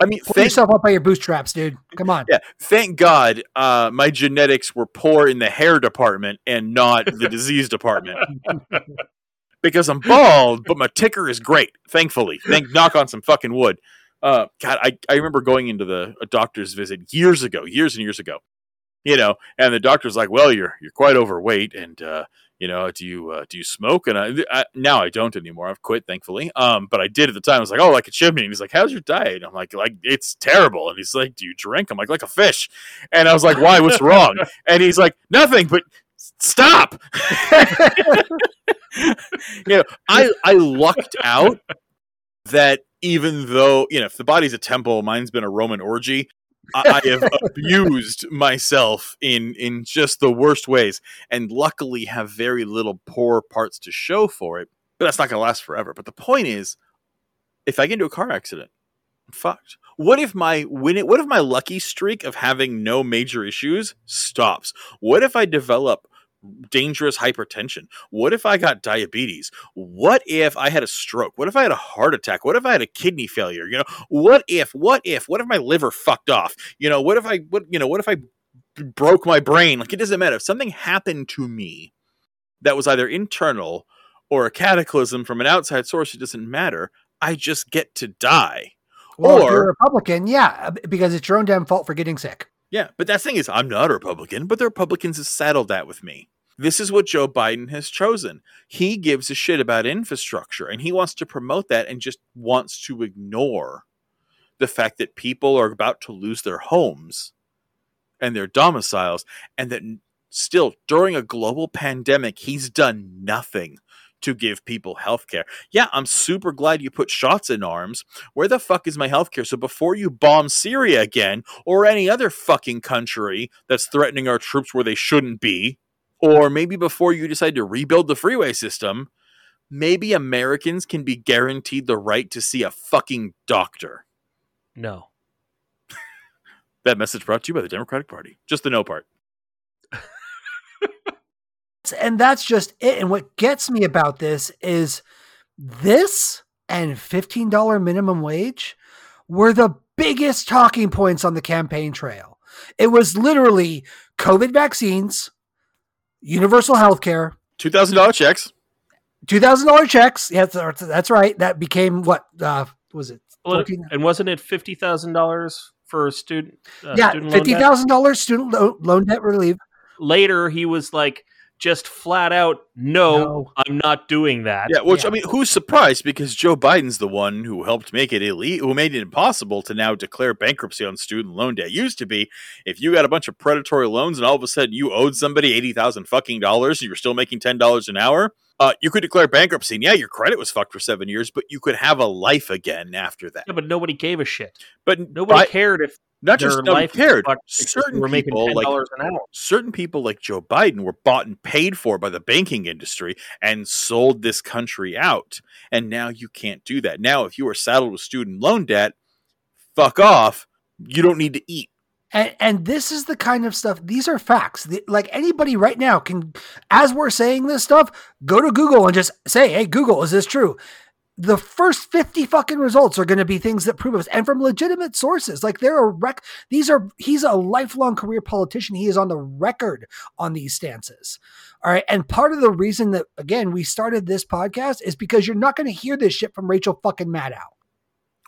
I mean, Pull thank, yourself up by your bootstraps, dude. Come on. yeah, thank God, uh, my genetics were poor in the hair department and not the disease department. <laughs> Because I'm bald, but my ticker is great. Thankfully, thank knock on some fucking wood. Uh, God, I, I remember going into the a doctor's visit years ago, years and years ago. You know, and the doctor's like, "Well, you're you're quite overweight, and uh, you know, do you uh, do you smoke?" And I, I now I don't anymore. I've quit, thankfully. Um, but I did at the time. I was like, "Oh, like a chimney." And he's like, "How's your diet?" I'm like, "Like it's terrible." And he's like, "Do you drink?" I'm like, "Like a fish." And I was like, "Why? What's wrong?" <laughs> And he's like, "Nothing, but stop." <laughs> you know, I I lucked out that even though you know, if the body's a temple, mine's been a Roman orgy. I, I have abused myself in in just the worst ways, and luckily have very little poor parts to show for it. But that's not going to last forever. But the point is, if I get into a car accident, I'm fucked. What if my win it? What if my lucky streak of having no major issues stops? What if I develop dangerous hypertension? What if I got diabetes? What if I had a stroke? What if I had a heart attack? What if I had a kidney failure? You know, what if, what if, what if my liver fucked off? You know, what if I, what, you know, what if I broke my brain? Like, it doesn't matter. If something happened to me that was either internal or a cataclysm from an outside source, it doesn't matter. I just get to die. Well, if Or- you're a Republican, yeah, uh, because it's your own damn fault for getting sick. Yeah, but that's the thing is, I'm not a Republican, but the Republicans have saddled that with me. This is what Joe Biden has chosen. He gives a shit about infrastructure and he wants to promote that and just wants to ignore the fact that people are about to lose their homes and their domiciles, and that still during a global pandemic, he's done nothing to give people health care. Yeah, I'm super glad you put shots in arms. Where the fuck is my health care? So before you bomb Syria again, or any other fucking country that's threatening our troops where they shouldn't be, or maybe before you decide to rebuild the freeway system, maybe Americans can be guaranteed the right to see a fucking doctor. No. That message brought to you by the Democratic Party. Just the no part. <laughs> And that's just it. And what gets me about this is this and $15 minimum wage were the biggest talking points on the campaign trail. It was literally COVID vaccines, universal health care, $2,000 checks. $2,000 checks. Yeah, that's, that's right. That became what uh, was it? Well, and wasn't it fifty thousand dollars for a student? Uh, yeah, student loan fifty thousand dollars student lo- loan debt relief. Later, he was like, just flat out, no, No. I'm not doing that. Yeah, which Yeah. I mean, who's surprised because Joe Biden's the one who helped make it illegal, who made it impossible to now declare bankruptcy on student loan debt. Used to be if you got a bunch of predatory loans and all of a sudden you owed somebody eighty thousand fucking dollars, and you're still making ten dollars an hour. Uh, you could declare bankruptcy, and yeah, your credit was fucked for seven years, but you could have a life again after that. Yeah, but nobody gave a shit. But Nobody cared if not just nobody cared. Certain were making people, like an hour. certain people like Joe Biden were bought and paid for by the banking industry and sold this country out. And now you can't do that. Now, if you are saddled with student loan debt, fuck off. You don't need to eat. And, and this is the kind of stuff, these are facts. The- like anybody right now can, as we're saying this stuff, go to Google and just say, hey, Google, is this true? The first 50 fucking results are going to be things that prove us and from legitimate sources. Like they're a rec, these are, he's a lifelong career politician. He is on the record on these stances. All right. And part of the reason that, again, we started this podcast is because you're not going to hear this shit from Rachel fucking Maddow.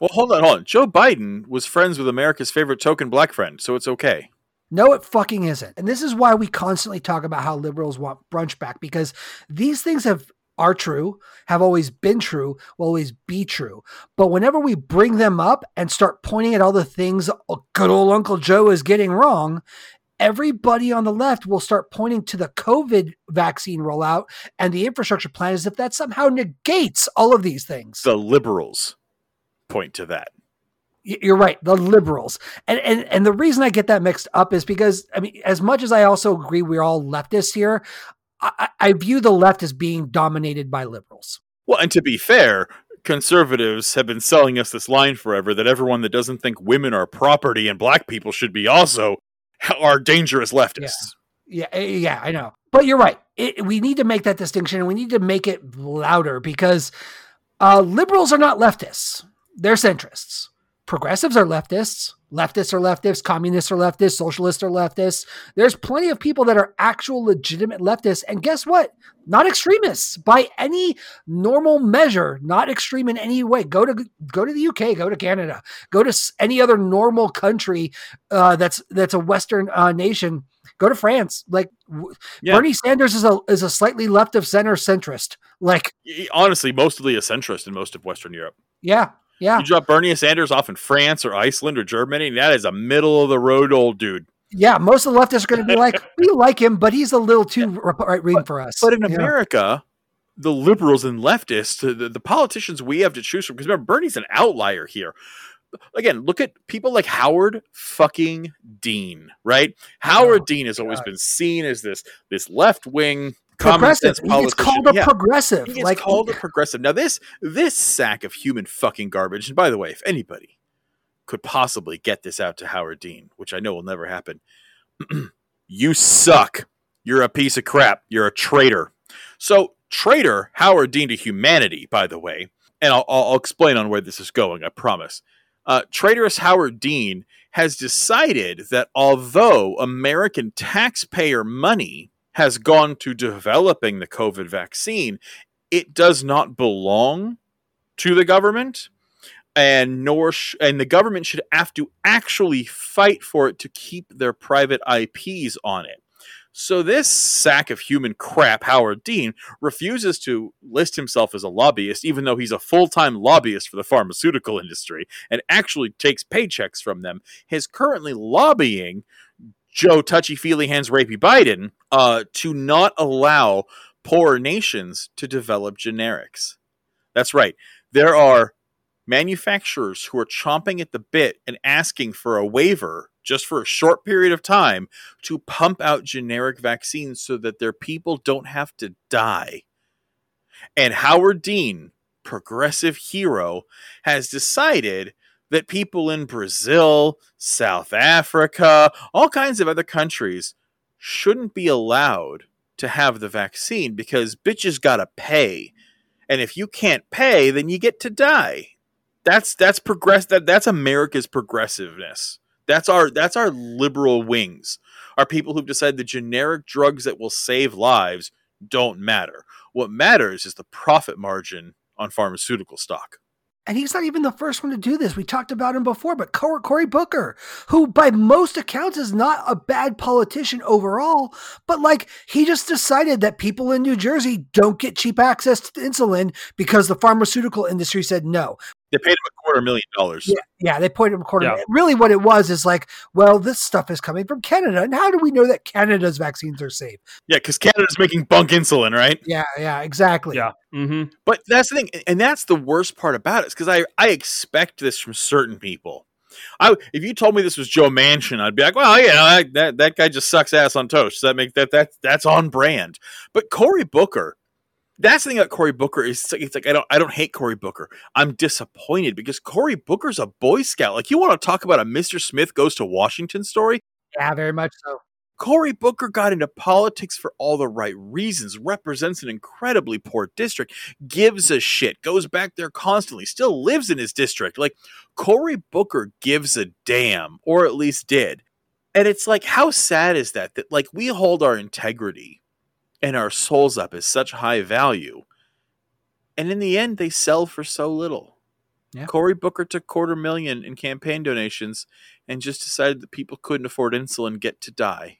Well, hold on, hold on. Joe Biden was friends with America's favorite token black friend, so it's okay. No, it fucking isn't. And this is why we constantly talk about how liberals want brunch back because these things have are true, have always been true, will always be true. But whenever we bring them up and start pointing at all the things good old Uncle Joe is getting wrong, everybody on the left will start pointing to the COVID vaccine rollout and the infrastructure plan as if that somehow negates all of these things. The liberals point to that. You're right, the liberals, and and and the reason I get that mixed up is because I mean, as much as I also agree we're all leftists here, I, I view the left as being dominated by liberals. Well, and to be fair, conservatives have been selling us this line forever that everyone that doesn't think women are property and black people should be also <laughs> are dangerous leftists. Yeah, eh, yeah, I know, but you're right. It, we need to make that distinction, and we need to make it louder because uh, liberals are not leftists; they're centrists. Progressives are leftists. Leftists are leftists. Communists are leftists. Socialists are leftists. There's plenty of people that are actual legitimate leftists. And guess what? Not extremists by any normal measure. Not extreme in any way. Go to go to the UK. Go to Canada. Go to any other normal country uh, that's that's a Western uh, nation. Go to France. Like Yeah. Bernie Sanders is a is a slightly left of center centrist. Like Honestly, mostly a centrist in most of Western Europe. yeah, yeah. You drop Bernie Sanders off in France or Iceland or Germany, and that is a middle of the road old dude. Yeah, most of the leftists are going to be like, <laughs> we like him, but he's a little too right wing for us. But in You know? America, the liberals and leftists, the, the politicians we have to choose from, because remember, Bernie's an outlier here. Again, look at people like Howard fucking Dean, right? Howard Oh, Dean has oh always God. been seen as this this left wing progressive. gets called a Yeah. progressive. Like called a progressive. Now this this sack of human fucking garbage. And by the way, if anybody could possibly get this out to Howard Dean, which I know will never happen, <clears throat> you suck. You're a piece of crap. You're a traitor. So traitor Howard Dean to humanity, by the way, and I'll, I'll I'll explain on where this is going. I promise. Uh, traitorous Howard Dean has decided that although American taxpayer money has gone to developing the COVID vaccine, it does not belong to the government. and nor sh- and the government should have to actually fight for it to keep their private IPs on it. So this sack of human crap, Howard Dean, refuses to list himself as a lobbyist, even though he's a full-time lobbyist for the pharmaceutical industry and actually takes paychecks from them. Is currently lobbying Joe Touchy Feely Hands Rapey Biden uh, to not allow poor nations to develop generics. That's right. There are manufacturers who are chomping at the bit and asking for a waiver just for a short period of time to pump out generic vaccines so that their people don't have to die. And Howard Dean, progressive hero, has decided that people in Brazil, South Africa, all kinds of other countries shouldn't be allowed to have the vaccine because bitches gotta pay. And if you can't pay, then you get to die. That's that's progress that that's America's progressiveness. That's our that's our liberal wings. Are people who've decided the generic drugs that will save lives don't matter. What matters is the profit margin on pharmaceutical stock. And he's not even the first one to do this. We talked about him before, but Cory Booker, who by most accounts is not a bad politician overall, but like he just decided that people in New Jersey don't get cheap access to insulin because the pharmaceutical industry said no. They paid him a quarter million dollars. Yeah, yeah, they paid him a quarter. Yeah. Really, what it was is like, well, this stuff is coming from Canada, and how do we know that Canada's vaccines are safe? Yeah, because Canada's making bunk insulin, right? Yeah, yeah, exactly. Yeah, mm-hmm. but that's the thing, and that's the worst part about it, because I I expect this from certain people. I if you told me this was Joe Manchin, I'd be like, well, yeah, that that guy just sucks ass on toast. Does that make that that that's on brand? But Cory Booker that's the thing about Cory Booker is it's like, it's like, I don't I don't hate Cory Booker. I'm disappointed because Cory Booker's a Boy Scout. Like you want to talk about a Mr. Smith goes to Washington story? Yeah, very much so. Cory Booker got into politics for all the right reasons, represents an incredibly poor district, gives a shit, goes back there constantly, still lives in his district. Like Cory Booker gives a damn, or at least did. And it's like, how sad is that? That like we hold our integrity and our souls up as such high value. And in the end, they sell for so little. Yeah. Cory Booker took quarter million in campaign donations and just decided that people couldn't afford insulin get to die.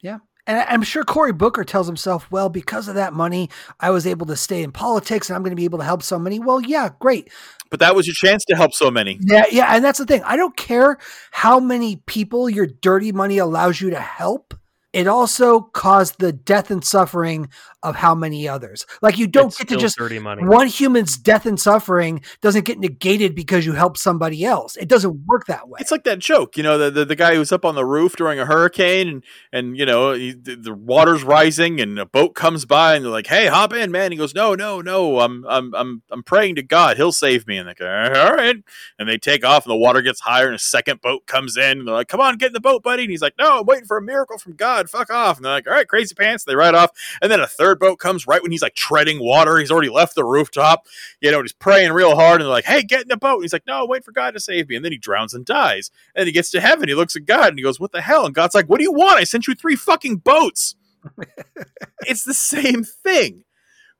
Yeah. And I'm sure Cory Booker tells himself, well, because of that money, I was able to stay in politics and I'm going to be able to help so many. Well, yeah, great. But that was your chance to help so many. Yeah, yeah. And that's the thing. I don't care how many people your dirty money allows you to help it also caused the death and suffering of how many others. Like you don't it's get to just dirty money. one human's death and suffering doesn't get negated because you help somebody else. It doesn't work that way. It's like that joke, you know, the the, the guy who's up on the roof during a hurricane and and you know he, the, the, water's rising and a boat comes by and they're like, "Hey, hop in, man." He goes, "No, no, no. I'm I'm I'm I'm praying to God. He'll save me." And they go, uh, "All right." And they take off and the water gets higher and a second boat comes in and they're like, "Come on, get in the boat, buddy." And he's like, "No, I'm waiting for a miracle from God." Fuck off. And they're like, all right, crazy pants. They ride off. And then a third boat comes right when he's like treading water. He's already left the rooftop, you know, he's praying real hard. And they're like, hey, get in the boat. And he's like, no, wait for God to save me. And then he drowns and dies. And he gets to heaven. He looks at God and he goes, what the hell? And God's like, what do you want? I sent you three fucking boats. <laughs> it's the same thing.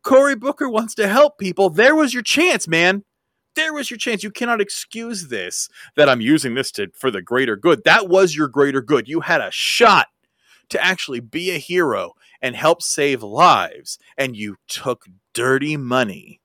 Cory Booker wants to help people. There was your chance, man there was your chance. You cannot excuse this that I'm using this to for the greater good. That was your greater good. You had a shot to actually be a hero and help save lives, and you took dirty money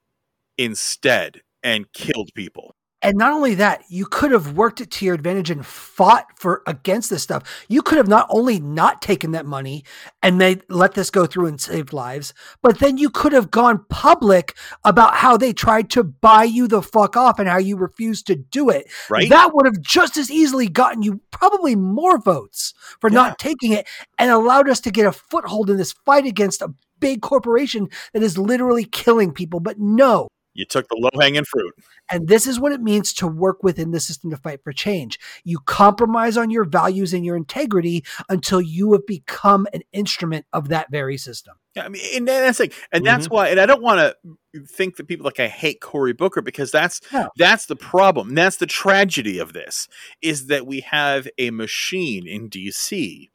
instead and killed people. And not only that, you could have worked it to your advantage and fought for against this stuff. You could have not only not taken that money and made let this go through and saved lives, but then you could have gone public about how they tried to buy you the fuck off and how you refused to do it. Right. That would have just as easily gotten you probably more votes for yeah. not taking it and allowed us to get a foothold in this fight against a big corporation that is literally killing people. But no, you took the low hanging fruit. And this is what it means to work within the system to fight for change. You compromise on your values and your integrity until you have become an instrument of that very system. Yeah, I mean, and that's like, and that's mm-hmm. why, and I don't want to think that people like I hate Cory Booker because that's no. that's the problem. That's the tragedy of this is that we have a machine in DC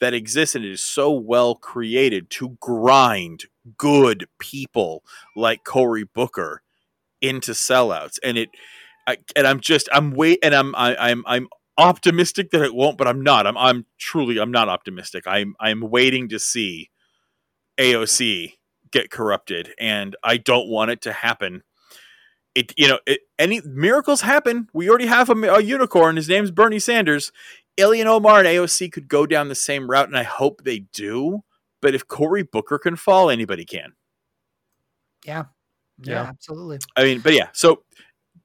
that exists and it is so well created to grind good people like Cory Booker into sellouts. And it, I, and I'm just I'm wait and I'm I, I'm I'm optimistic that it won't, but I'm not. I'm I'm truly I'm not optimistic. I'm I'm waiting to see AOC get corrupted, and I don't want it to happen. It you know it, any miracles happen. We already have a, a unicorn. His name's Bernie Sanders. Ilhan Omar and AOC could go down the same route, and I hope they do. But if Cory Booker can fall, anybody can. Yeah. Yeah, Yeah. absolutely. I mean, but yeah. So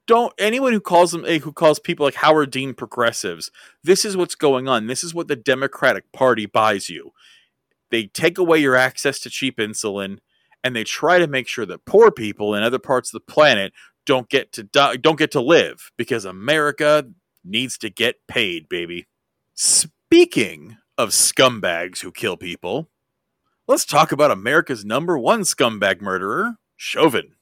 don't anyone who calls them eh, who calls people like Howard Dean progressives. This is what's going on. This is what the Democratic Party buys you. They take away your access to cheap insulin, and they try to make sure that poor people in other parts of the planet don't get to die, don't get to live because America needs to get paid, baby. Speaking of scumbags who kill people, let's talk about America's number one scumbag murderer, Chauvin.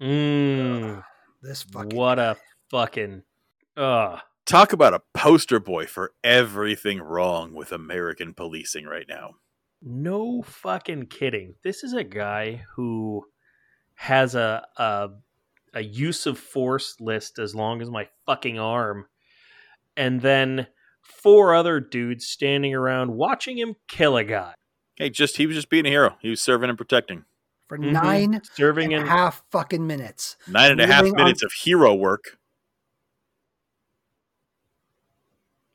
Mm, This fucking what a fucking. Ugh. Talk about a poster boy for everything wrong with American policing right now. No fucking kidding. This is a guy who has a a a use of force list as long as my fucking arm, and then four other dudes standing around watching him kill a guy, Hey, just he was just being a hero. He was serving and protecting. for Mhm. nine serving and in a half fucking minutes. Nine and a half Moving on- minutes of hero work.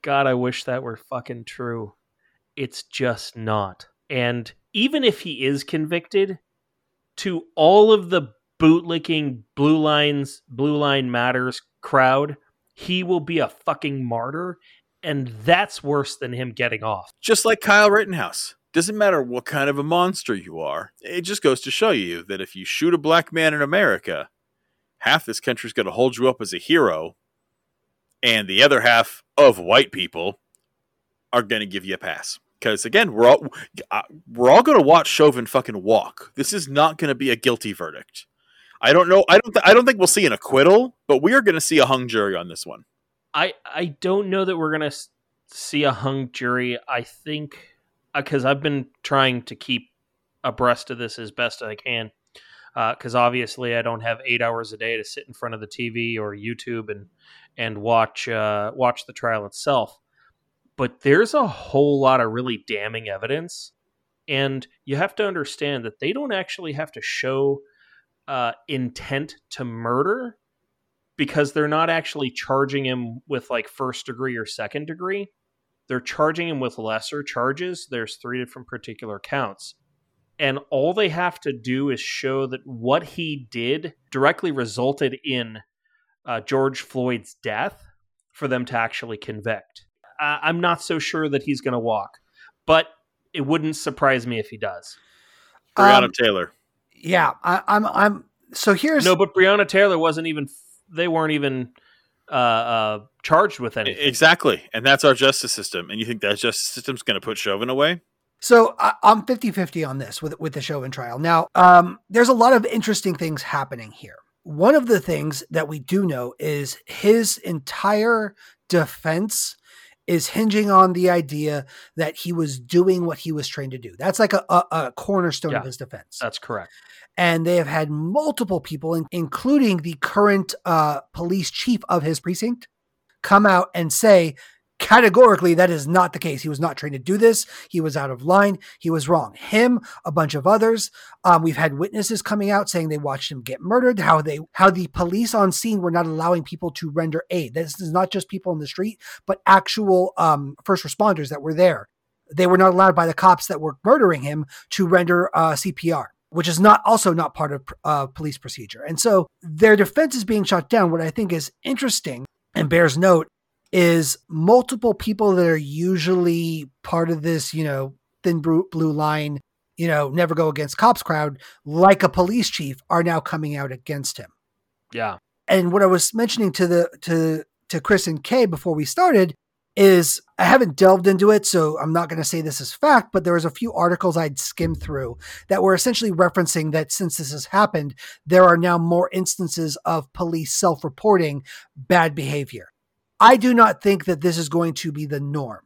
God, I wish that were fucking true. It's just not. And even if he is convicted, to all of the bootlicking blue lines, blue line matters crowd, he will be a fucking martyr, and that's worse than him getting off. Just like Kyle Rittenhouse. Doesn't matter what kind of a monster you are. It just goes to show you that if you shoot a black man in America, half this country's going to hold you up as a hero, and the other half of white people are going to give you a pass. Because again, we're all uh, we're all going to watch Chauvin fucking walk. This is not going to be a guilty verdict. I don't know. I don't. Th- I don't think we'll see an acquittal, but we are going to see a hung jury on this one. I I don't know that we're gonna see a hung jury. I think because I've been trying to keep abreast of this as best I can. Because obviously I don't have eight hours a day to sit in front of the TV or YouTube and and watch uh, watch the trial itself. But there's a whole lot of really damning evidence, and you have to understand that they don't actually have to show uh, intent to murder because they're not actually charging him with like first degree or second degree. They're charging him with lesser charges. There's three different particular counts. And all they have to do is show that what he did directly resulted in uh, George Floyd's death for them to actually convict. Uh, I'm not so sure that he's going to walk, but it wouldn't surprise me if he does. Breonna Um, Taylor. Yeah, I, I'm. I'm. So here's No, but Breonna Taylor wasn't even, they weren't even uh, uh, charged with anything. Exactly. And that's our justice system. And you think that justice system's going to put Chauvin away? So I, I'm 50 50 on this with, with the Chauvin trial. Now, um, there's a lot of interesting things happening here. One of the things that we do know is his entire defense is hinging on the idea that he was doing what he was trained to do. That's like a, a, a cornerstone Yeah. of his defense. That's correct. And they have had multiple people, including the current uh, police chief of his precinct, come out and say categorically that is not the case. He was not trained to do this. He was out of line. He was wrong. Him, a bunch of others. Um, we've had witnesses coming out saying they watched him get murdered. How they, how the police on scene were not allowing people to render aid. This is not just people in the street, but actual um, first responders that were there. They were not allowed by the cops that were murdering him to render uh, CPR which is not also not part of uh, police procedure. And so their defense is being shot down. What I think is interesting and bears note is multiple people that are usually part of this, you know, thin blue, blue line, you know, never go against cops crowd, like a police chief, are now coming out against him. Yeah. And what I was mentioning to the to to Chris and Kay before we started is I haven't delved into it, so I'm not going to say this is fact, but there was a few articles I'd skimmed through that were essentially referencing that since this has happened, there are now more instances of police self-reporting bad behavior. I do not think that this is going to be the norm.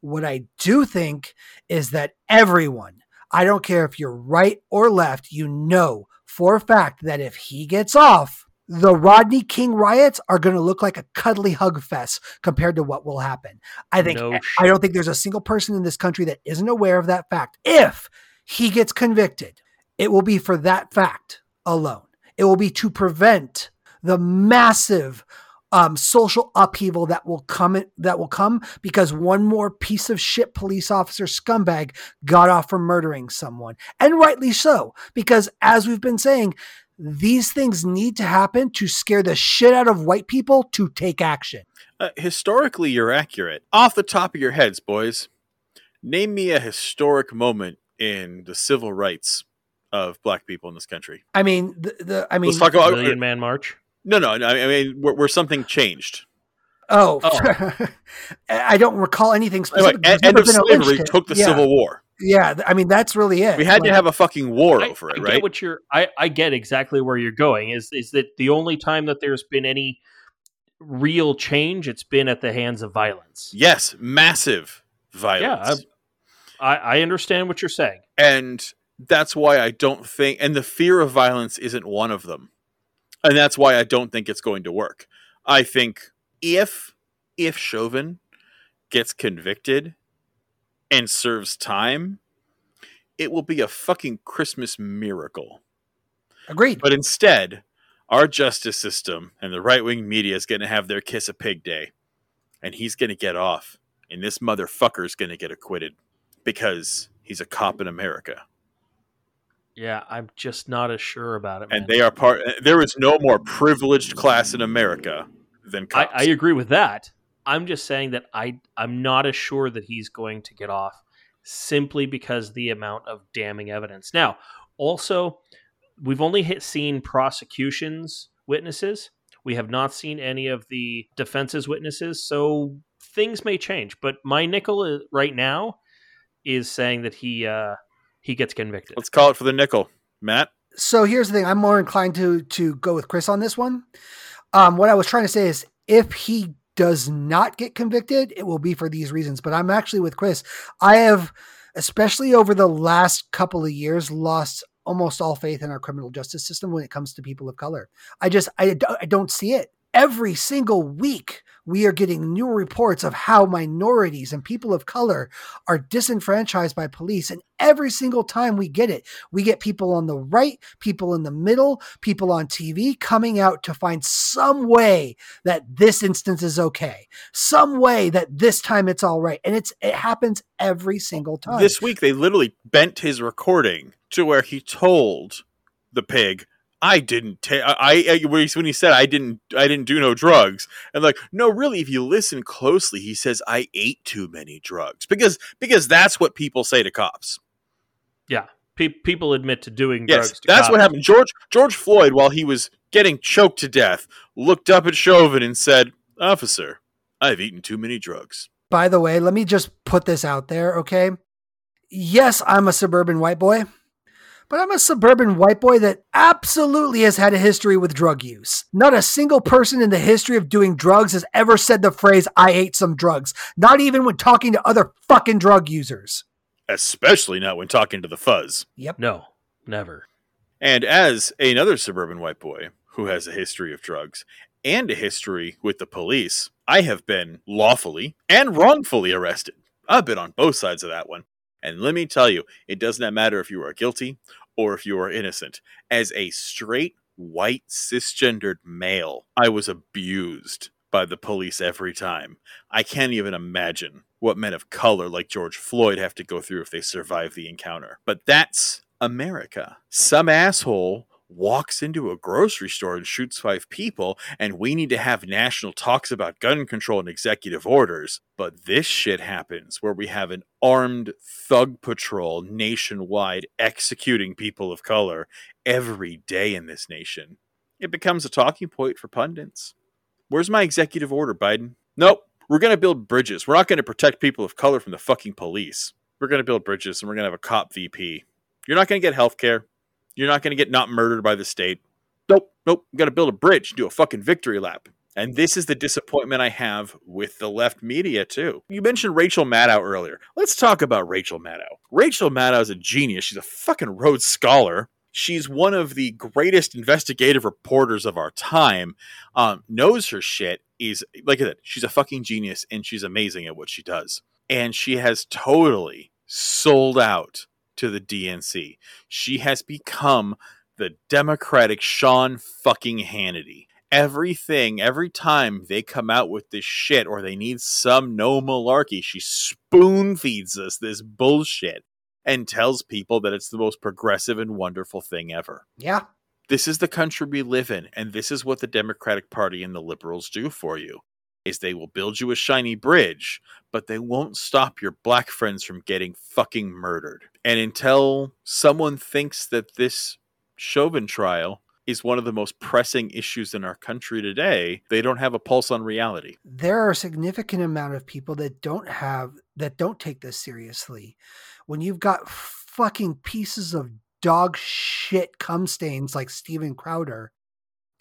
What I do think is that everyone, I don't care if you're right or left, you know for a fact that if he gets off, the Rodney King riots are going to look like a cuddly hug fest compared to what will happen. I think No I don't think there's a single person in this country that isn't aware of that fact. If he gets convicted, it will be for that fact alone. It will be to prevent the massive um, social upheaval that will come that will come because one more piece of shit police officer scumbag got off from murdering someone, and rightly so. Because as we've been saying, these things need to happen to scare the shit out of white people to take action. Uh, historically, you're accurate. Off the top of your heads, boys, name me a historic moment in the civil rights of black people in this country. I mean, the, the I mean, Let's talk about Million Man March. no, no. no, I mean, where, where something changed. oh, Oh. <laughs> I don't recall anything Anyway, specific. There's end, end of been a lynch slavery took the yeah, Civil War. Yeah, I mean that's really it. We had to have a fucking war I, over I it, get right? what you're. I, I get exactly where you're going. Is is that the only time that there's been any real change? It's been at the hands of violence. Yes, massive violence. Yeah, I, I understand what you're saying. and that's why I don't think, and the fear of violence isn't one of them, and that's why I don't think it's going to work. I think if if Chauvin gets convicted and serves time, it will be a fucking Christmas miracle. Agreed. But instead, our justice system and the right wing media is going to have their kiss a pig day, and he's going to get off, and this motherfucker's going to get acquitted because he's a cop in America. Yeah, I'm just not as sure about it. Man. and they are part. There is no more privileged class in America than I, cops. I agree with that. I'm just saying that I I'm not as sure that he's going to get off simply because the amount of damning evidence. Now, also, we've only hit, seen prosecution's witnesses. We have not seen any of the defense's witnesses, so things may change. But my nickel is, right now is saying that he uh, he gets convicted. Let's call it for the nickel, Matt. So here's the thing: I'm more inclined to to go with Chris on this one. Um, what I was trying to say is, if he does not get convicted, it will be for these reasons. But I'm actually with Chris. I have, especially over the last couple of years, lost almost all faith in our criminal justice system when it comes to people of color. I just I, I don't see it. Every single week, we are getting new reports of how minorities and people of color are disenfranchised by police. And every single time we get it, we get people on the right, people in the middle, people on TV coming out to find some way that this instance is okay, some way that this time it's all right. And it's it happens every single time. This week they literally bent his recording to where he told the pig, "I didn't take. I, I when he- said I didn't. I didn't do no drugs." And like, no, really, if you listen closely, he says, "I ate too many drugs," because because that's what people say to cops. yeah, pe- people admit to doing Yes, drugs. To that's cops. what happened. George George Floyd, while he was getting choked to death, looked up at Chauvin and said, "Officer, I've eaten too many drugs." By the way, let me just put this out there, okay? Yes, I'm a suburban white boy, but I'm a suburban white boy that absolutely has had a history with drug use. Not a single person in the history of doing drugs has ever said the phrase, I ate some drugs, not even when talking to other fucking drug users. Especially not when talking to the fuzz. Yep. No, never. And as another suburban white boy who has a history of drugs and a history with the police, I have been lawfully and wrongfully arrested. I've been on both sides of that one. And let me tell you, it does not matter if you are guilty or if you are innocent. As a straight, white, cisgendered male, I was abused by the police every time. I can't even imagine what men of color like George Floyd have to go through if they survive the encounter. But that's America. Some asshole walks into a grocery store and shoots five people, and we need to have national talks about gun control and executive orders. But this shit happens where we have an armed thug patrol nationwide executing people of color every day in this nation. It becomes a talking point for pundits. Where's my executive order, Biden? Nope. We're going to build bridges. We're not going to protect people of color from the fucking police. We're going to build bridges and we're going to have a cop VP. You're not going to get health care. You're not going to get not murdered by the state. Nope. Nope. Going to build a bridge, do a fucking victory lap. And this is the disappointment I have with the left media, too. You mentioned Rachel Maddow earlier. Let's talk about Rachel Maddow. Rachel Maddow is a genius. She's a fucking Rhodes Scholar. she's one of the greatest investigative reporters of our time. Um, knows her shit. Is like I said, she's a fucking genius, and she's amazing at what she does. And she has totally sold out to the DNC. She has become the Democratic Sean fucking Hannity. Everything, every time they come out with this shit or they need some no malarkey, she spoon feeds us this bullshit and tells people that it's the most progressive and wonderful thing ever. Yeah. This is the country we live in, and this is what the Democratic Party and the liberals do for you. Is they will build you a shiny bridge, but they won't stop your black friends from getting fucking murdered. And until someone thinks that this Chauvin trial is one of the most pressing issues in our country today, they don't have a pulse on reality. There are a significant amount of people that don't have that don't take this seriously. When you've got fucking pieces of dog shit cum stains like Steven Crowder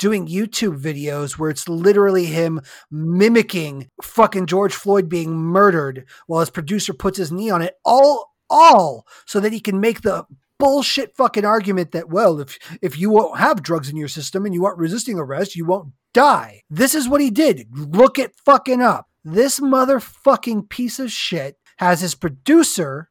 doing YouTube videos where it's literally him mimicking fucking George Floyd being murdered while his producer puts his knee on it all all so that he can make the bullshit fucking argument that well if if you won't have drugs in your system and you aren't resisting arrest you won't die. This is what he did. Look it fucking up. This motherfucking piece of shit has his producer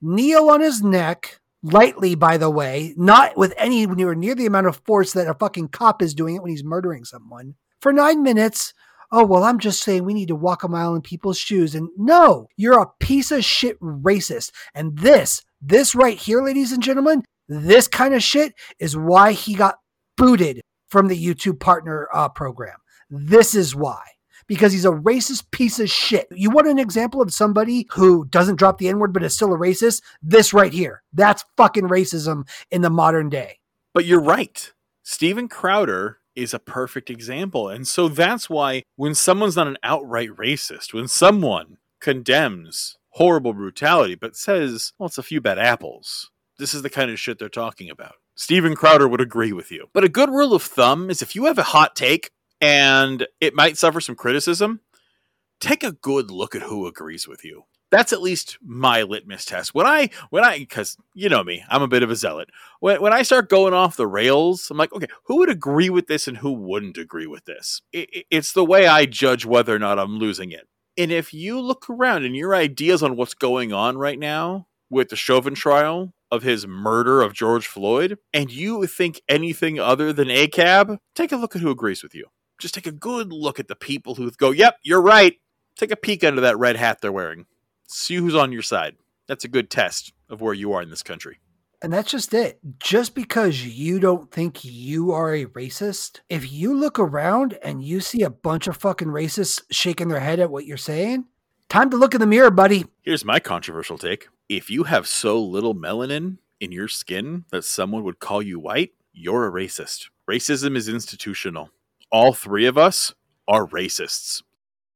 kneel on his neck lightly by the way not with anywhere near the amount of force that a fucking cop is doing it when he's murdering someone for nine minutes oh, well, I'm just saying we need to walk a mile in people's shoes. And no, you're a piece of shit racist. And this, this right here, ladies and gentlemen, this kind of shit is why he got booted from the YouTube partner uh, program. This is why. Because he's a racist piece of shit. You want an example of somebody who doesn't drop the N word but is still a racist? This right here. That's fucking racism in the modern day. But you're right. Steven Crowder is a perfect example. And so that's why when someone's not an outright racist, when someone condemns horrible brutality but says, well, it's a few bad apples, this is the kind of shit they're talking about. Steven Crowder would agree with you. But a good rule of thumb is if you have a hot take and it might suffer some criticism, take a good look at who agrees with you that's at least my litmus test. When I when I because you know me, I'm a bit of a zealot. When when I start going off the rails, I'm like, okay, who would agree with this and who wouldn't agree with this? It, it's the way I judge whether or not I'm losing it. And if you look around and your ideas on what's going on right now with the Chauvin trial of his murder of George Floyd, and you think anything other than ACAB, take a look at who agrees with you. Just take a good look at the people who go, yep, you're right. Take a peek under that red hat they're wearing see who's on your side. That's a good test of where you are in this country. And that's just it. Just because you don't think you are a racist, if you look around and you see a bunch of fucking racists shaking their head at what you're saying, time to look in the mirror, buddy. Here's my controversial take. If you have so little melanin in your skin that someone would call you white, you're a racist. Racism is institutional. All three of us are racists.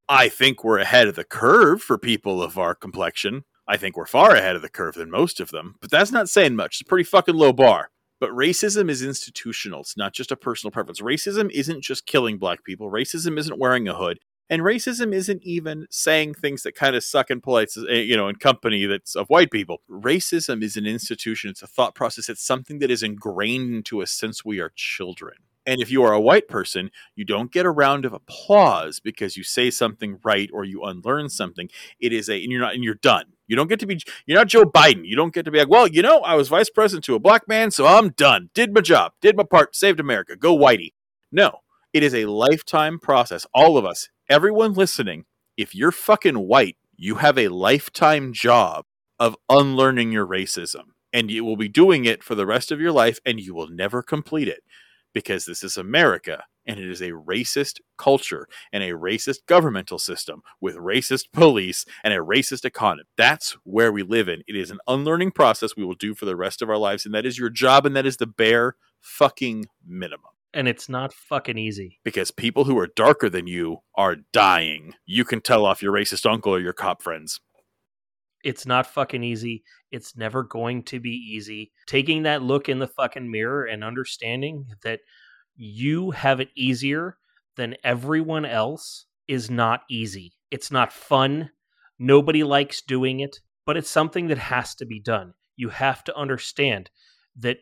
I think we're ahead of the curve for people of our complexion. I think we're far ahead of the curve than most of them, but that's not saying much. It's a pretty fucking low bar. But racism is institutional. It's not just a personal preference. Racism isn't just killing black people. Racism isn't wearing a hood. And racism isn't even saying things that kind of suck in polite, eh, you know, in company that's of white people. Racism is an institution. It's a thought process. It's something that is ingrained into us since we are children. And if you are a white person, you don't get a round of applause because you say something right or you unlearn something. It is a, and you're not, and you're done. You don't get to be, you're not Joe Biden. You don't get to be like, well, you know, I was vice president to a black man, so I'm done. Did my job, did my part, saved America. Go whitey. No, it is a lifetime process. All of us, everyone listening, if you're fucking white, you have a lifetime job of unlearning your racism. And you will be doing it for the rest of your life and you will never complete it because this is America and it is a racist culture and a racist governmental system with racist police and a racist economy. That's where we live in. It is an unlearning process we will do for the rest of our lives, and that is your job, and that is the bare fucking minimum. And it's not fucking easy. Because people who are darker than you are dying. You can tell off your racist uncle or your cop friends. It's not fucking easy. It's never going to be easy. Taking that look in the fucking mirror and understanding that you have it easier than everyone else is not easy. It's not fun. Nobody likes doing it, but it's something that has to be done. You have to understand that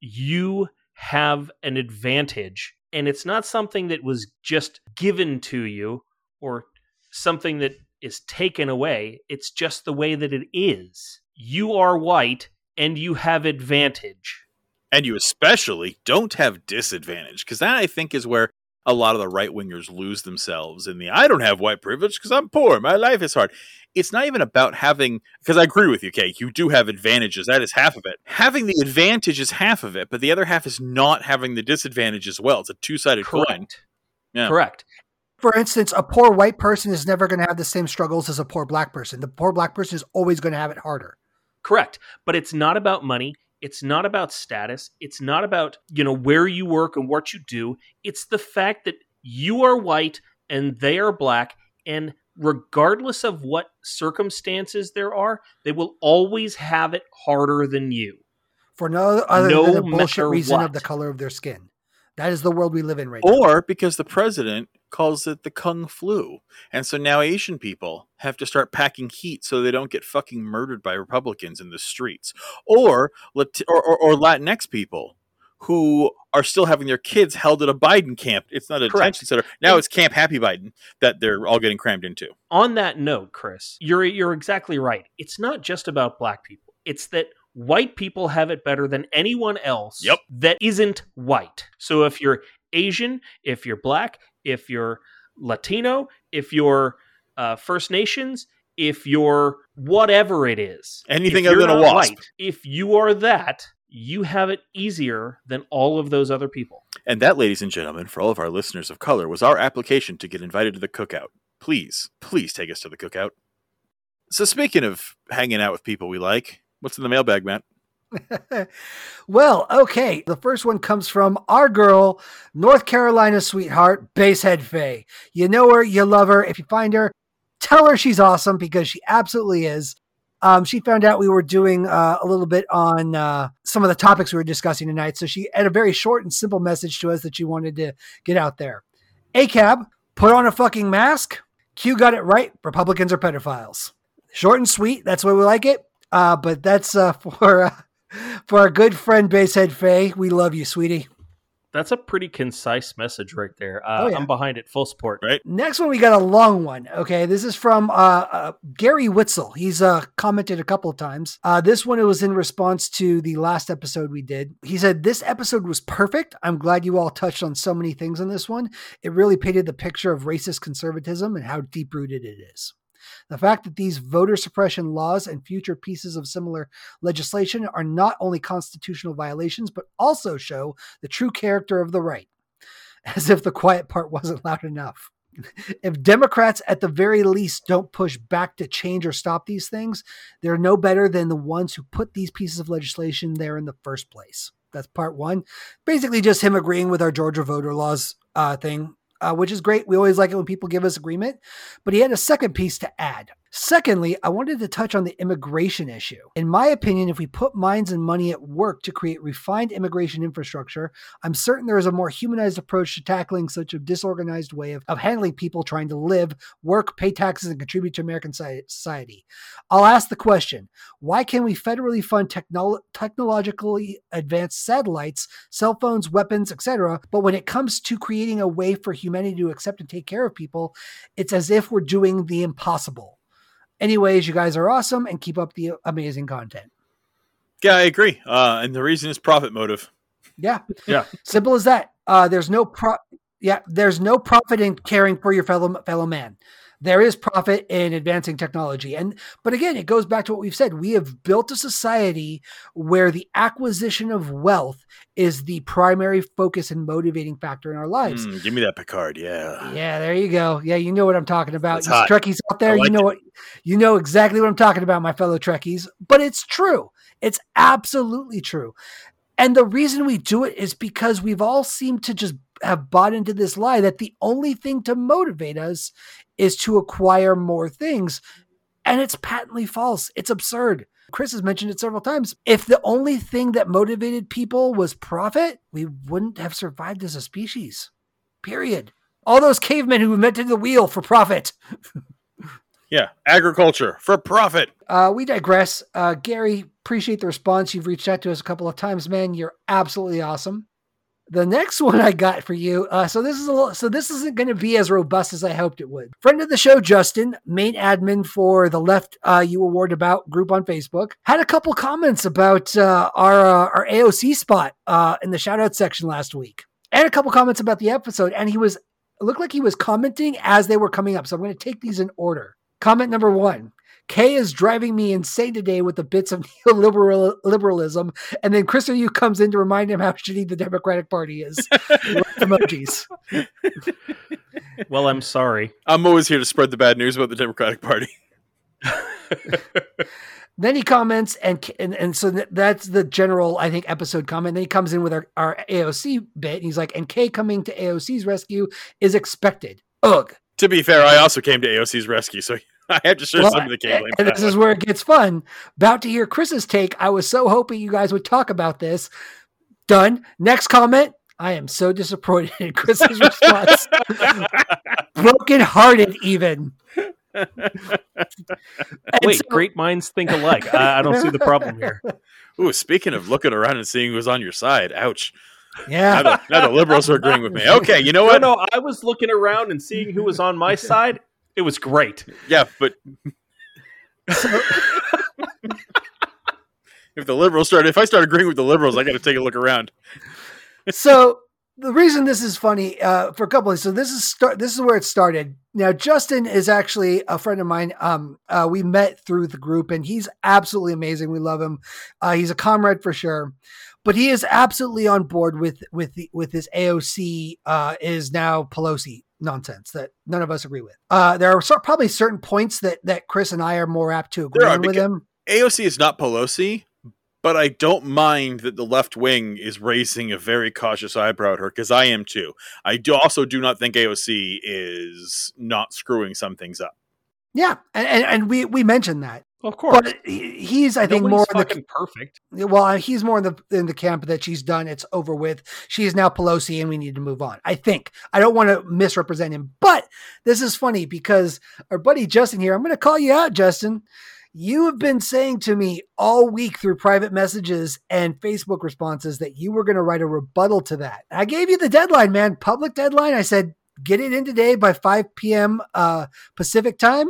you have an advantage and it's not something that was just given to you or something that is taken away. It's just the way that it is. You are white and you have advantage. And you especially don't have disadvantage because that I think is where a lot of the right wingers lose themselves in the I don't have white privilege because I'm poor. My life is hard. It's not even about having, because I agree with you, Kay. You do have advantages. That is half of it. Having the advantage is half of it, but the other half is not having the disadvantage as well. It's a two sided coin. Yeah. Correct. For instance, a poor white person is never going to have the same struggles as a poor black person. The poor black person is always going to have it harder. Correct. But it's not about money. It's not about status. It's not about, you know, where you work and what you do. It's the fact that you are white and they are black and regardless of what circumstances there are, they will always have it harder than you. For no other no than the bullshit reason what. of the color of their skin. That is the world we live in right or now. Or because the president calls it the Kung flu. And so now Asian people have to start packing heat so they don't get fucking murdered by Republicans in the streets. Or, or, or, or Latinx people who are still having their kids held at a Biden camp. It's not a detention center. Now it's Camp Happy Biden that they're all getting crammed into. On that note, Chris, you're you're exactly right. It's not just about black people. It's that white people have it better than anyone else yep. that isn't white. So if you're Asian, if you're black, if you're Latino, if you're uh, First Nations, if you're whatever it is, anything other than a wasp, white, if you are that, you have it easier than all of those other people. And that, ladies and gentlemen, for all of our listeners of color, was our application to get invited to the cookout. Please, please take us to the cookout. So, speaking of hanging out with people we like, What's in the mailbag, Matt? <laughs> well, okay. The first one comes from our girl, North Carolina sweetheart, Basehead Faye. You know her, you love her. If you find her, tell her she's awesome because she absolutely is. Um, she found out we were doing uh, a little bit on uh, some of the topics we were discussing tonight. So she had a very short and simple message to us that she wanted to get out there. ACAB, put on a fucking mask. Q got it right. Republicans are pedophiles. Short and sweet. That's why we like it. Uh, but that's uh, <laughs> for uh, for our good friend Basehead Faye. We love you, sweetie. That's a pretty concise message right there. Uh, oh, yeah. I'm behind it, full support. Right. Next one, we got a long one. Okay, this is from uh, uh, Gary Witzel. He's uh, commented a couple of times. Uh, this one it was in response to the last episode we did. He said this episode was perfect. I'm glad you all touched on so many things in this one. It really painted the picture of racist conservatism and how deep rooted it is. The fact that these voter suppression laws and future pieces of similar legislation are not only constitutional violations, but also show the true character of the right. <laughs> As if the quiet part wasn't loud enough. If Democrats, at the very least, don't push back to change or stop these things, they're no better than the ones who put these pieces of legislation there in the first place. That's part one. Basically, just him agreeing with our Georgia voter laws uh, thing uh, which is great. We always like it when people give us agreement. But he had a second piece to add. Secondly, I wanted to touch on the immigration issue. In my opinion, if we put minds and money at work to create refined immigration infrastructure, I'm certain there is a more humanized approach to tackling such a disorganized way of, of handling people trying to live, work, pay taxes, and contribute to American society. I'll ask the question why can we federally fund technolo- technologically advanced satellites, cell phones, weapons, etc., but when it comes to creating a way for humanity to accept and take care of people, it's as if we're doing the impossible? Anyways, you guys are awesome and keep up the amazing content. Yeah, I agree. Uh, and the reason is profit motive. Yeah. Yeah. Simple as that. Uh, there's no pro yeah, there's no profit in caring for your fellow fellow man there is profit in advancing technology. And but again, it goes back to what we've said. We have built a society where the acquisition of wealth is the primary focus and motivating factor in our lives. Mm, give me that Picard, yeah. Yeah, there you go. Yeah, you know what I'm talking about. You Trekkies out there, like you know it. what you know exactly what I'm talking about, my fellow Trekkies. But it's true. It's absolutely true. And the reason we do it is because we've all seemed to just have bought into this lie that the only thing to motivate us is to acquire more things. And it's patently false. It's absurd. Chris has mentioned it several times. If the only thing that motivated people was profit, we wouldn't have survived as a species. Period. All those cavemen who invented the wheel for profit. <laughs> Yeah, agriculture for profit. Uh, we digress. Uh, Gary, appreciate the response. You've reached out to us a couple of times, man. You're absolutely awesome. The next <laughs> one I got for you. Uh, so this is a little, so this isn't going to be as robust as I hoped it would. Friend of the show, Justin, main admin for the Left uh, You Award About group on Facebook, had a couple comments about uh, our uh, our AOC spot uh, in the shout out section last week, and a couple comments about the episode. And he was looked like he was commenting as they were coming up. So I'm going to take these in order. Comment number one. Kay is driving me insane today with the bits of <laughs> neoliberal liberalism, and then Chris you comes in to remind him how <laughs> shitty the Democratic Party is. <laughs> emojis. Well, I'm sorry. I'm always here to spread the bad news about the Democratic Party. Then he comments, and and, and so that's the general, I think, episode comment. Then he comes in with our, our AOC bit, and he's like, "And Kay coming to AOC's rescue is expected." Ugh. To be fair, I also came to AOC's rescue, so <laughs> I have to share Well, some of the Kay and this is where it gets fun. About to hear Chris's take. I was so hoping you guys would talk about this. Done. Next comment. I am so disappointed in Chris's response. <laughs> Broken hearted, even. Wait, so- great minds think alike. I, I don't see the problem here. <laughs> Ooh, speaking of looking around and seeing who's on your side, ouch. Now Yeah. the, now the liberals are agreeing with me. Okay, you know No, what? no, I was looking around and seeing who was on my <laughs> side. It was great. Yeah, but if the liberals start, if I start agreeing with the liberals, I got to take a look around. so the reason this is funny uh, for a couple of so this is start this is where it started. Now Justin is actually a friend of mine. Um, uh, we met through the group, and he's absolutely amazing. We love him. Uh, he's a comrade for sure, but he is absolutely on board with with the, with his AOC uh, is now Pelosi nonsense that none of us agree with. Uh, there are cer- probably certain points that that Chris and I are more apt to agree are, on with him. AOC is not Pelosi, but I don't mind that the left wing is raising a very cautious eyebrow at her because I am too. I do also do not think AOC is not screwing some things up. Yeah, and, and, and we we mentioned that, Of course. but he's I think Nobody's more in the fucking perfect. Well, he's more in the in the camp that she's done. It's over with. She is now Pelosi, and we need to move on. I think. I don't want to misrepresent him, but this is funny because our buddy Justin here. I'm going to call you out, Justin. You have been saying to me all week through private messages and Facebook responses that you were going to write a rebuttal to that. I gave you the deadline, man, public deadline. I said get it in today by 5 p.m. Uh, Pacific time,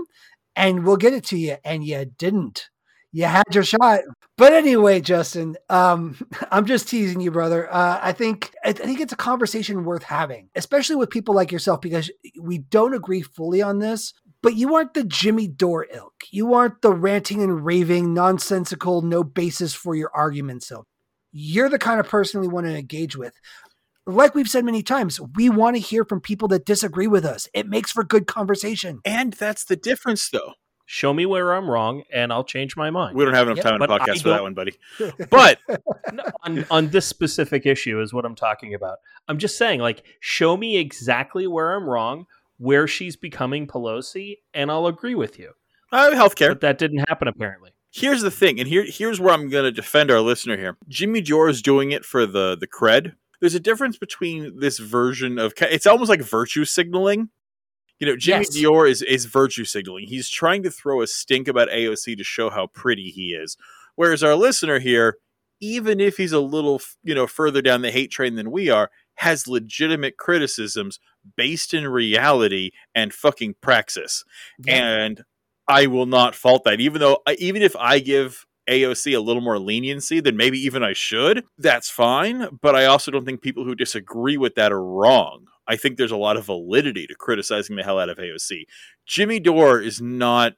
and we'll get it to you. And you didn't. You had your shot. But anyway, Justin, um, <laughs> I'm just teasing you, brother. Uh, I think I think it's a conversation worth having, especially with people like yourself, because we don't agree fully on this. But you aren't the Jimmy Dore ilk. You aren't the ranting and raving, nonsensical, no basis for your arguments ilk. You're the kind of person we want to engage with. Like we've said many times, we want to hear from people that disagree with us. It makes for good conversation. And that's the difference, though. Show me where I'm wrong, and I'll change my mind. We don't have enough Yep. time in the podcast for that one, buddy. <laughs> But No, on, on this specific issue is what I'm talking about. I'm just saying, like, show me exactly where I'm wrong, where she's becoming Pelosi, and I'll agree with you. uh, healthcare. But that didn't happen apparently. Here's the thing, and here here's where I'm going to defend our listener here. Jimmy Dore is doing it for the the cred. There's a difference between this version of it's almost like virtue signaling. You know, Jimmy Yes. Dore is is virtue signaling. He's trying to throw a stink about AOC to show how pretty he is. Whereas our listener here, even if he's a little, you know, further down the hate train than we are, has legitimate criticisms based in reality and fucking praxis and I will not fault that. Even though, even if I give AOC a little more leniency than maybe even I should, that's fine. But I also don't think people who disagree with that are wrong. I think there's a lot of validity to criticizing the hell out of AOC. Jimmy Dore is not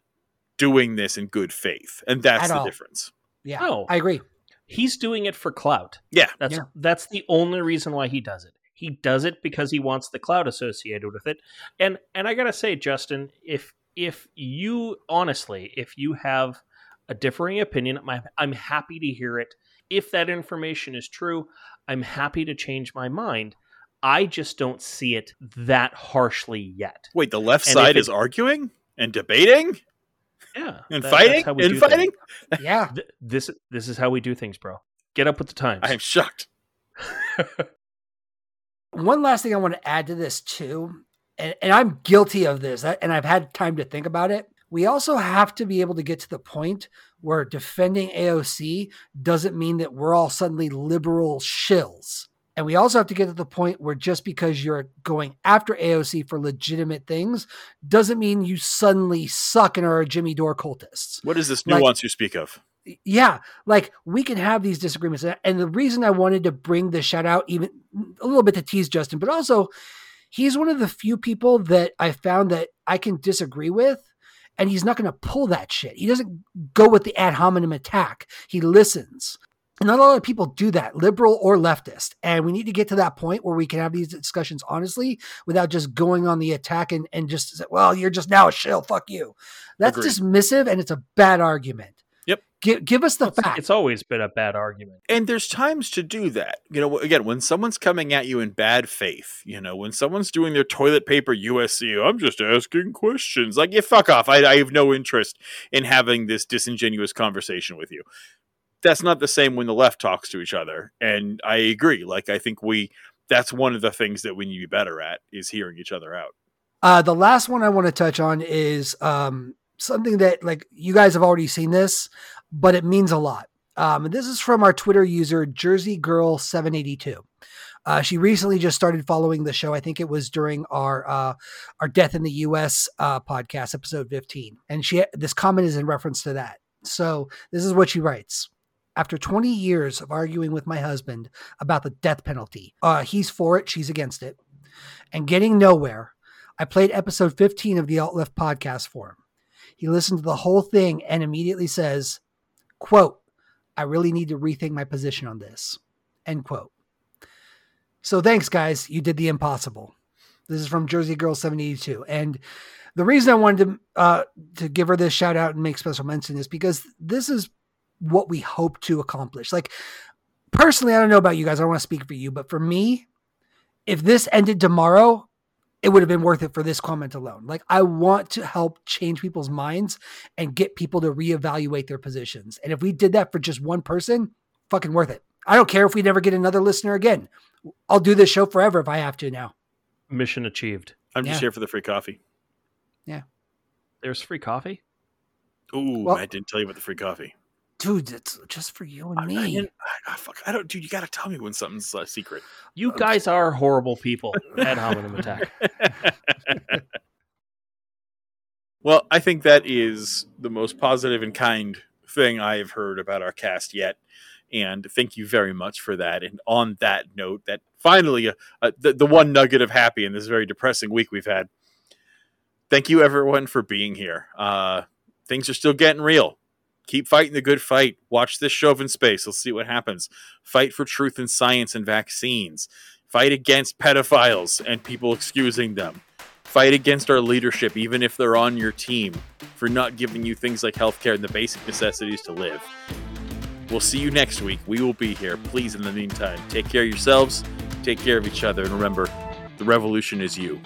doing this in good faith, and that's At the all. difference. Yeah, No. I agree. He's doing it for clout. Yeah. That's Yeah. that's the only reason why he does it. He does it because he wants the clout associated with it. And and I gotta say, Justin, if if you honestly, if you have a differing opinion, I'm, I'm happy to hear it. If that information is true, I'm happy to change my mind. I just don't see it that harshly yet. Wait, the left And side if it- is arguing and debating Yeah, and that- fighting that's how we and do things. fighting. Yeah. This this is how we do things, bro. Get up with the times. I am shocked. <laughs> One last thing I want to add to this too, and, and I'm guilty of this, and I've had time to think about it. We also have to be able to get to the point where defending AOC doesn't mean that we're all suddenly liberal shills. And we also have to get to the point where just because you're going after AOC for legitimate things doesn't mean you suddenly suck and are a Jimmy Dore cultists. What is this nuance like, you speak of? Yeah, like we can have these disagreements. And the reason I wanted to bring the shout out even a little bit to tease Justin, but also he's one of the few people that I found that I can disagree with and he's not going to pull that shit. He doesn't go with the ad hominem attack. He listens. And Not a lot of people do that, liberal or leftist. And we need to get to that point where we can have these discussions honestly without just going on the attack and, and just say, well, you're just now a shill. Fuck you. That's Agreed. dismissive and it's a bad argument. Yep. Give, give us the it's, facts. It's always been a bad argument. And there's times to do that. You know, again, when someone's coming at you in bad faith, you know, when someone's doing their toilet paper USC, I'm just asking questions. Like, yeah, fuck off. I, I have no interest in having this disingenuous conversation with you that's not the same when the left talks to each other. And I agree. Like I think we that's one of the things that we need to be better at is hearing each other out. Uh, the last one I want to touch on is um, something that like you guys have already seen this, but it means a lot. Um, this is from our Twitter user Jersey Girl seven eighty two. Uh, she recently just started following the show. I think it was during our uh, our Death in the U.S. Uh, podcast, episode fifteen, and she this comment is in reference to that. So this is what she writes. After 20 years of arguing with my husband about the death penalty, uh, he's for it, she's against it, and getting nowhere, I played episode 15 of the Alt Left podcast for him. He listened to the whole thing and immediately says, quote, I really need to rethink my position on this, end quote. So thanks, guys. You did the impossible. This is from Jersey Girl 782. And the reason I wanted to uh, to give her this shout out and make special mention is because this is what we hope to accomplish. Like personally, I don't know about you guys. I don't want to speak for you, but for me, if this ended tomorrow, it would have been worth it for this comment alone. Like I want to help change people's minds and get people to reevaluate their positions. And if we did that for just one person, fucking worth it. I don't care if we never get another listener again. I'll do this show forever if I have to now. Mission achieved. I'm just here for the free coffee. Yeah. There's free coffee? Ooh, well, I didn't tell you about the free coffee dude, it's just for you and I, me. I, I, fuck, I don't, dude. You got to tell me when something's a secret. You guys are horrible people. Ad hominem attack. <laughs> well, I think that is the most positive and kind thing I have heard about our cast yet. And thank you very much for that. And on that note, that finally, uh, uh, the, the one nugget of happy in this very depressing week we've had. Thank you, everyone, for being here. Uh, things are still getting real keep fighting the good fight. Watch this show in space. Let's see what happens. Fight for truth and science and vaccines. Fight against pedophiles and people excusing them. Fight against our leadership, even if they're on your team, for not giving you things like healthcare and the basic necessities to live. We'll see you next week. We will be here. Please, in the meantime, take care of yourselves, take care of each other, and remember the revolution is you.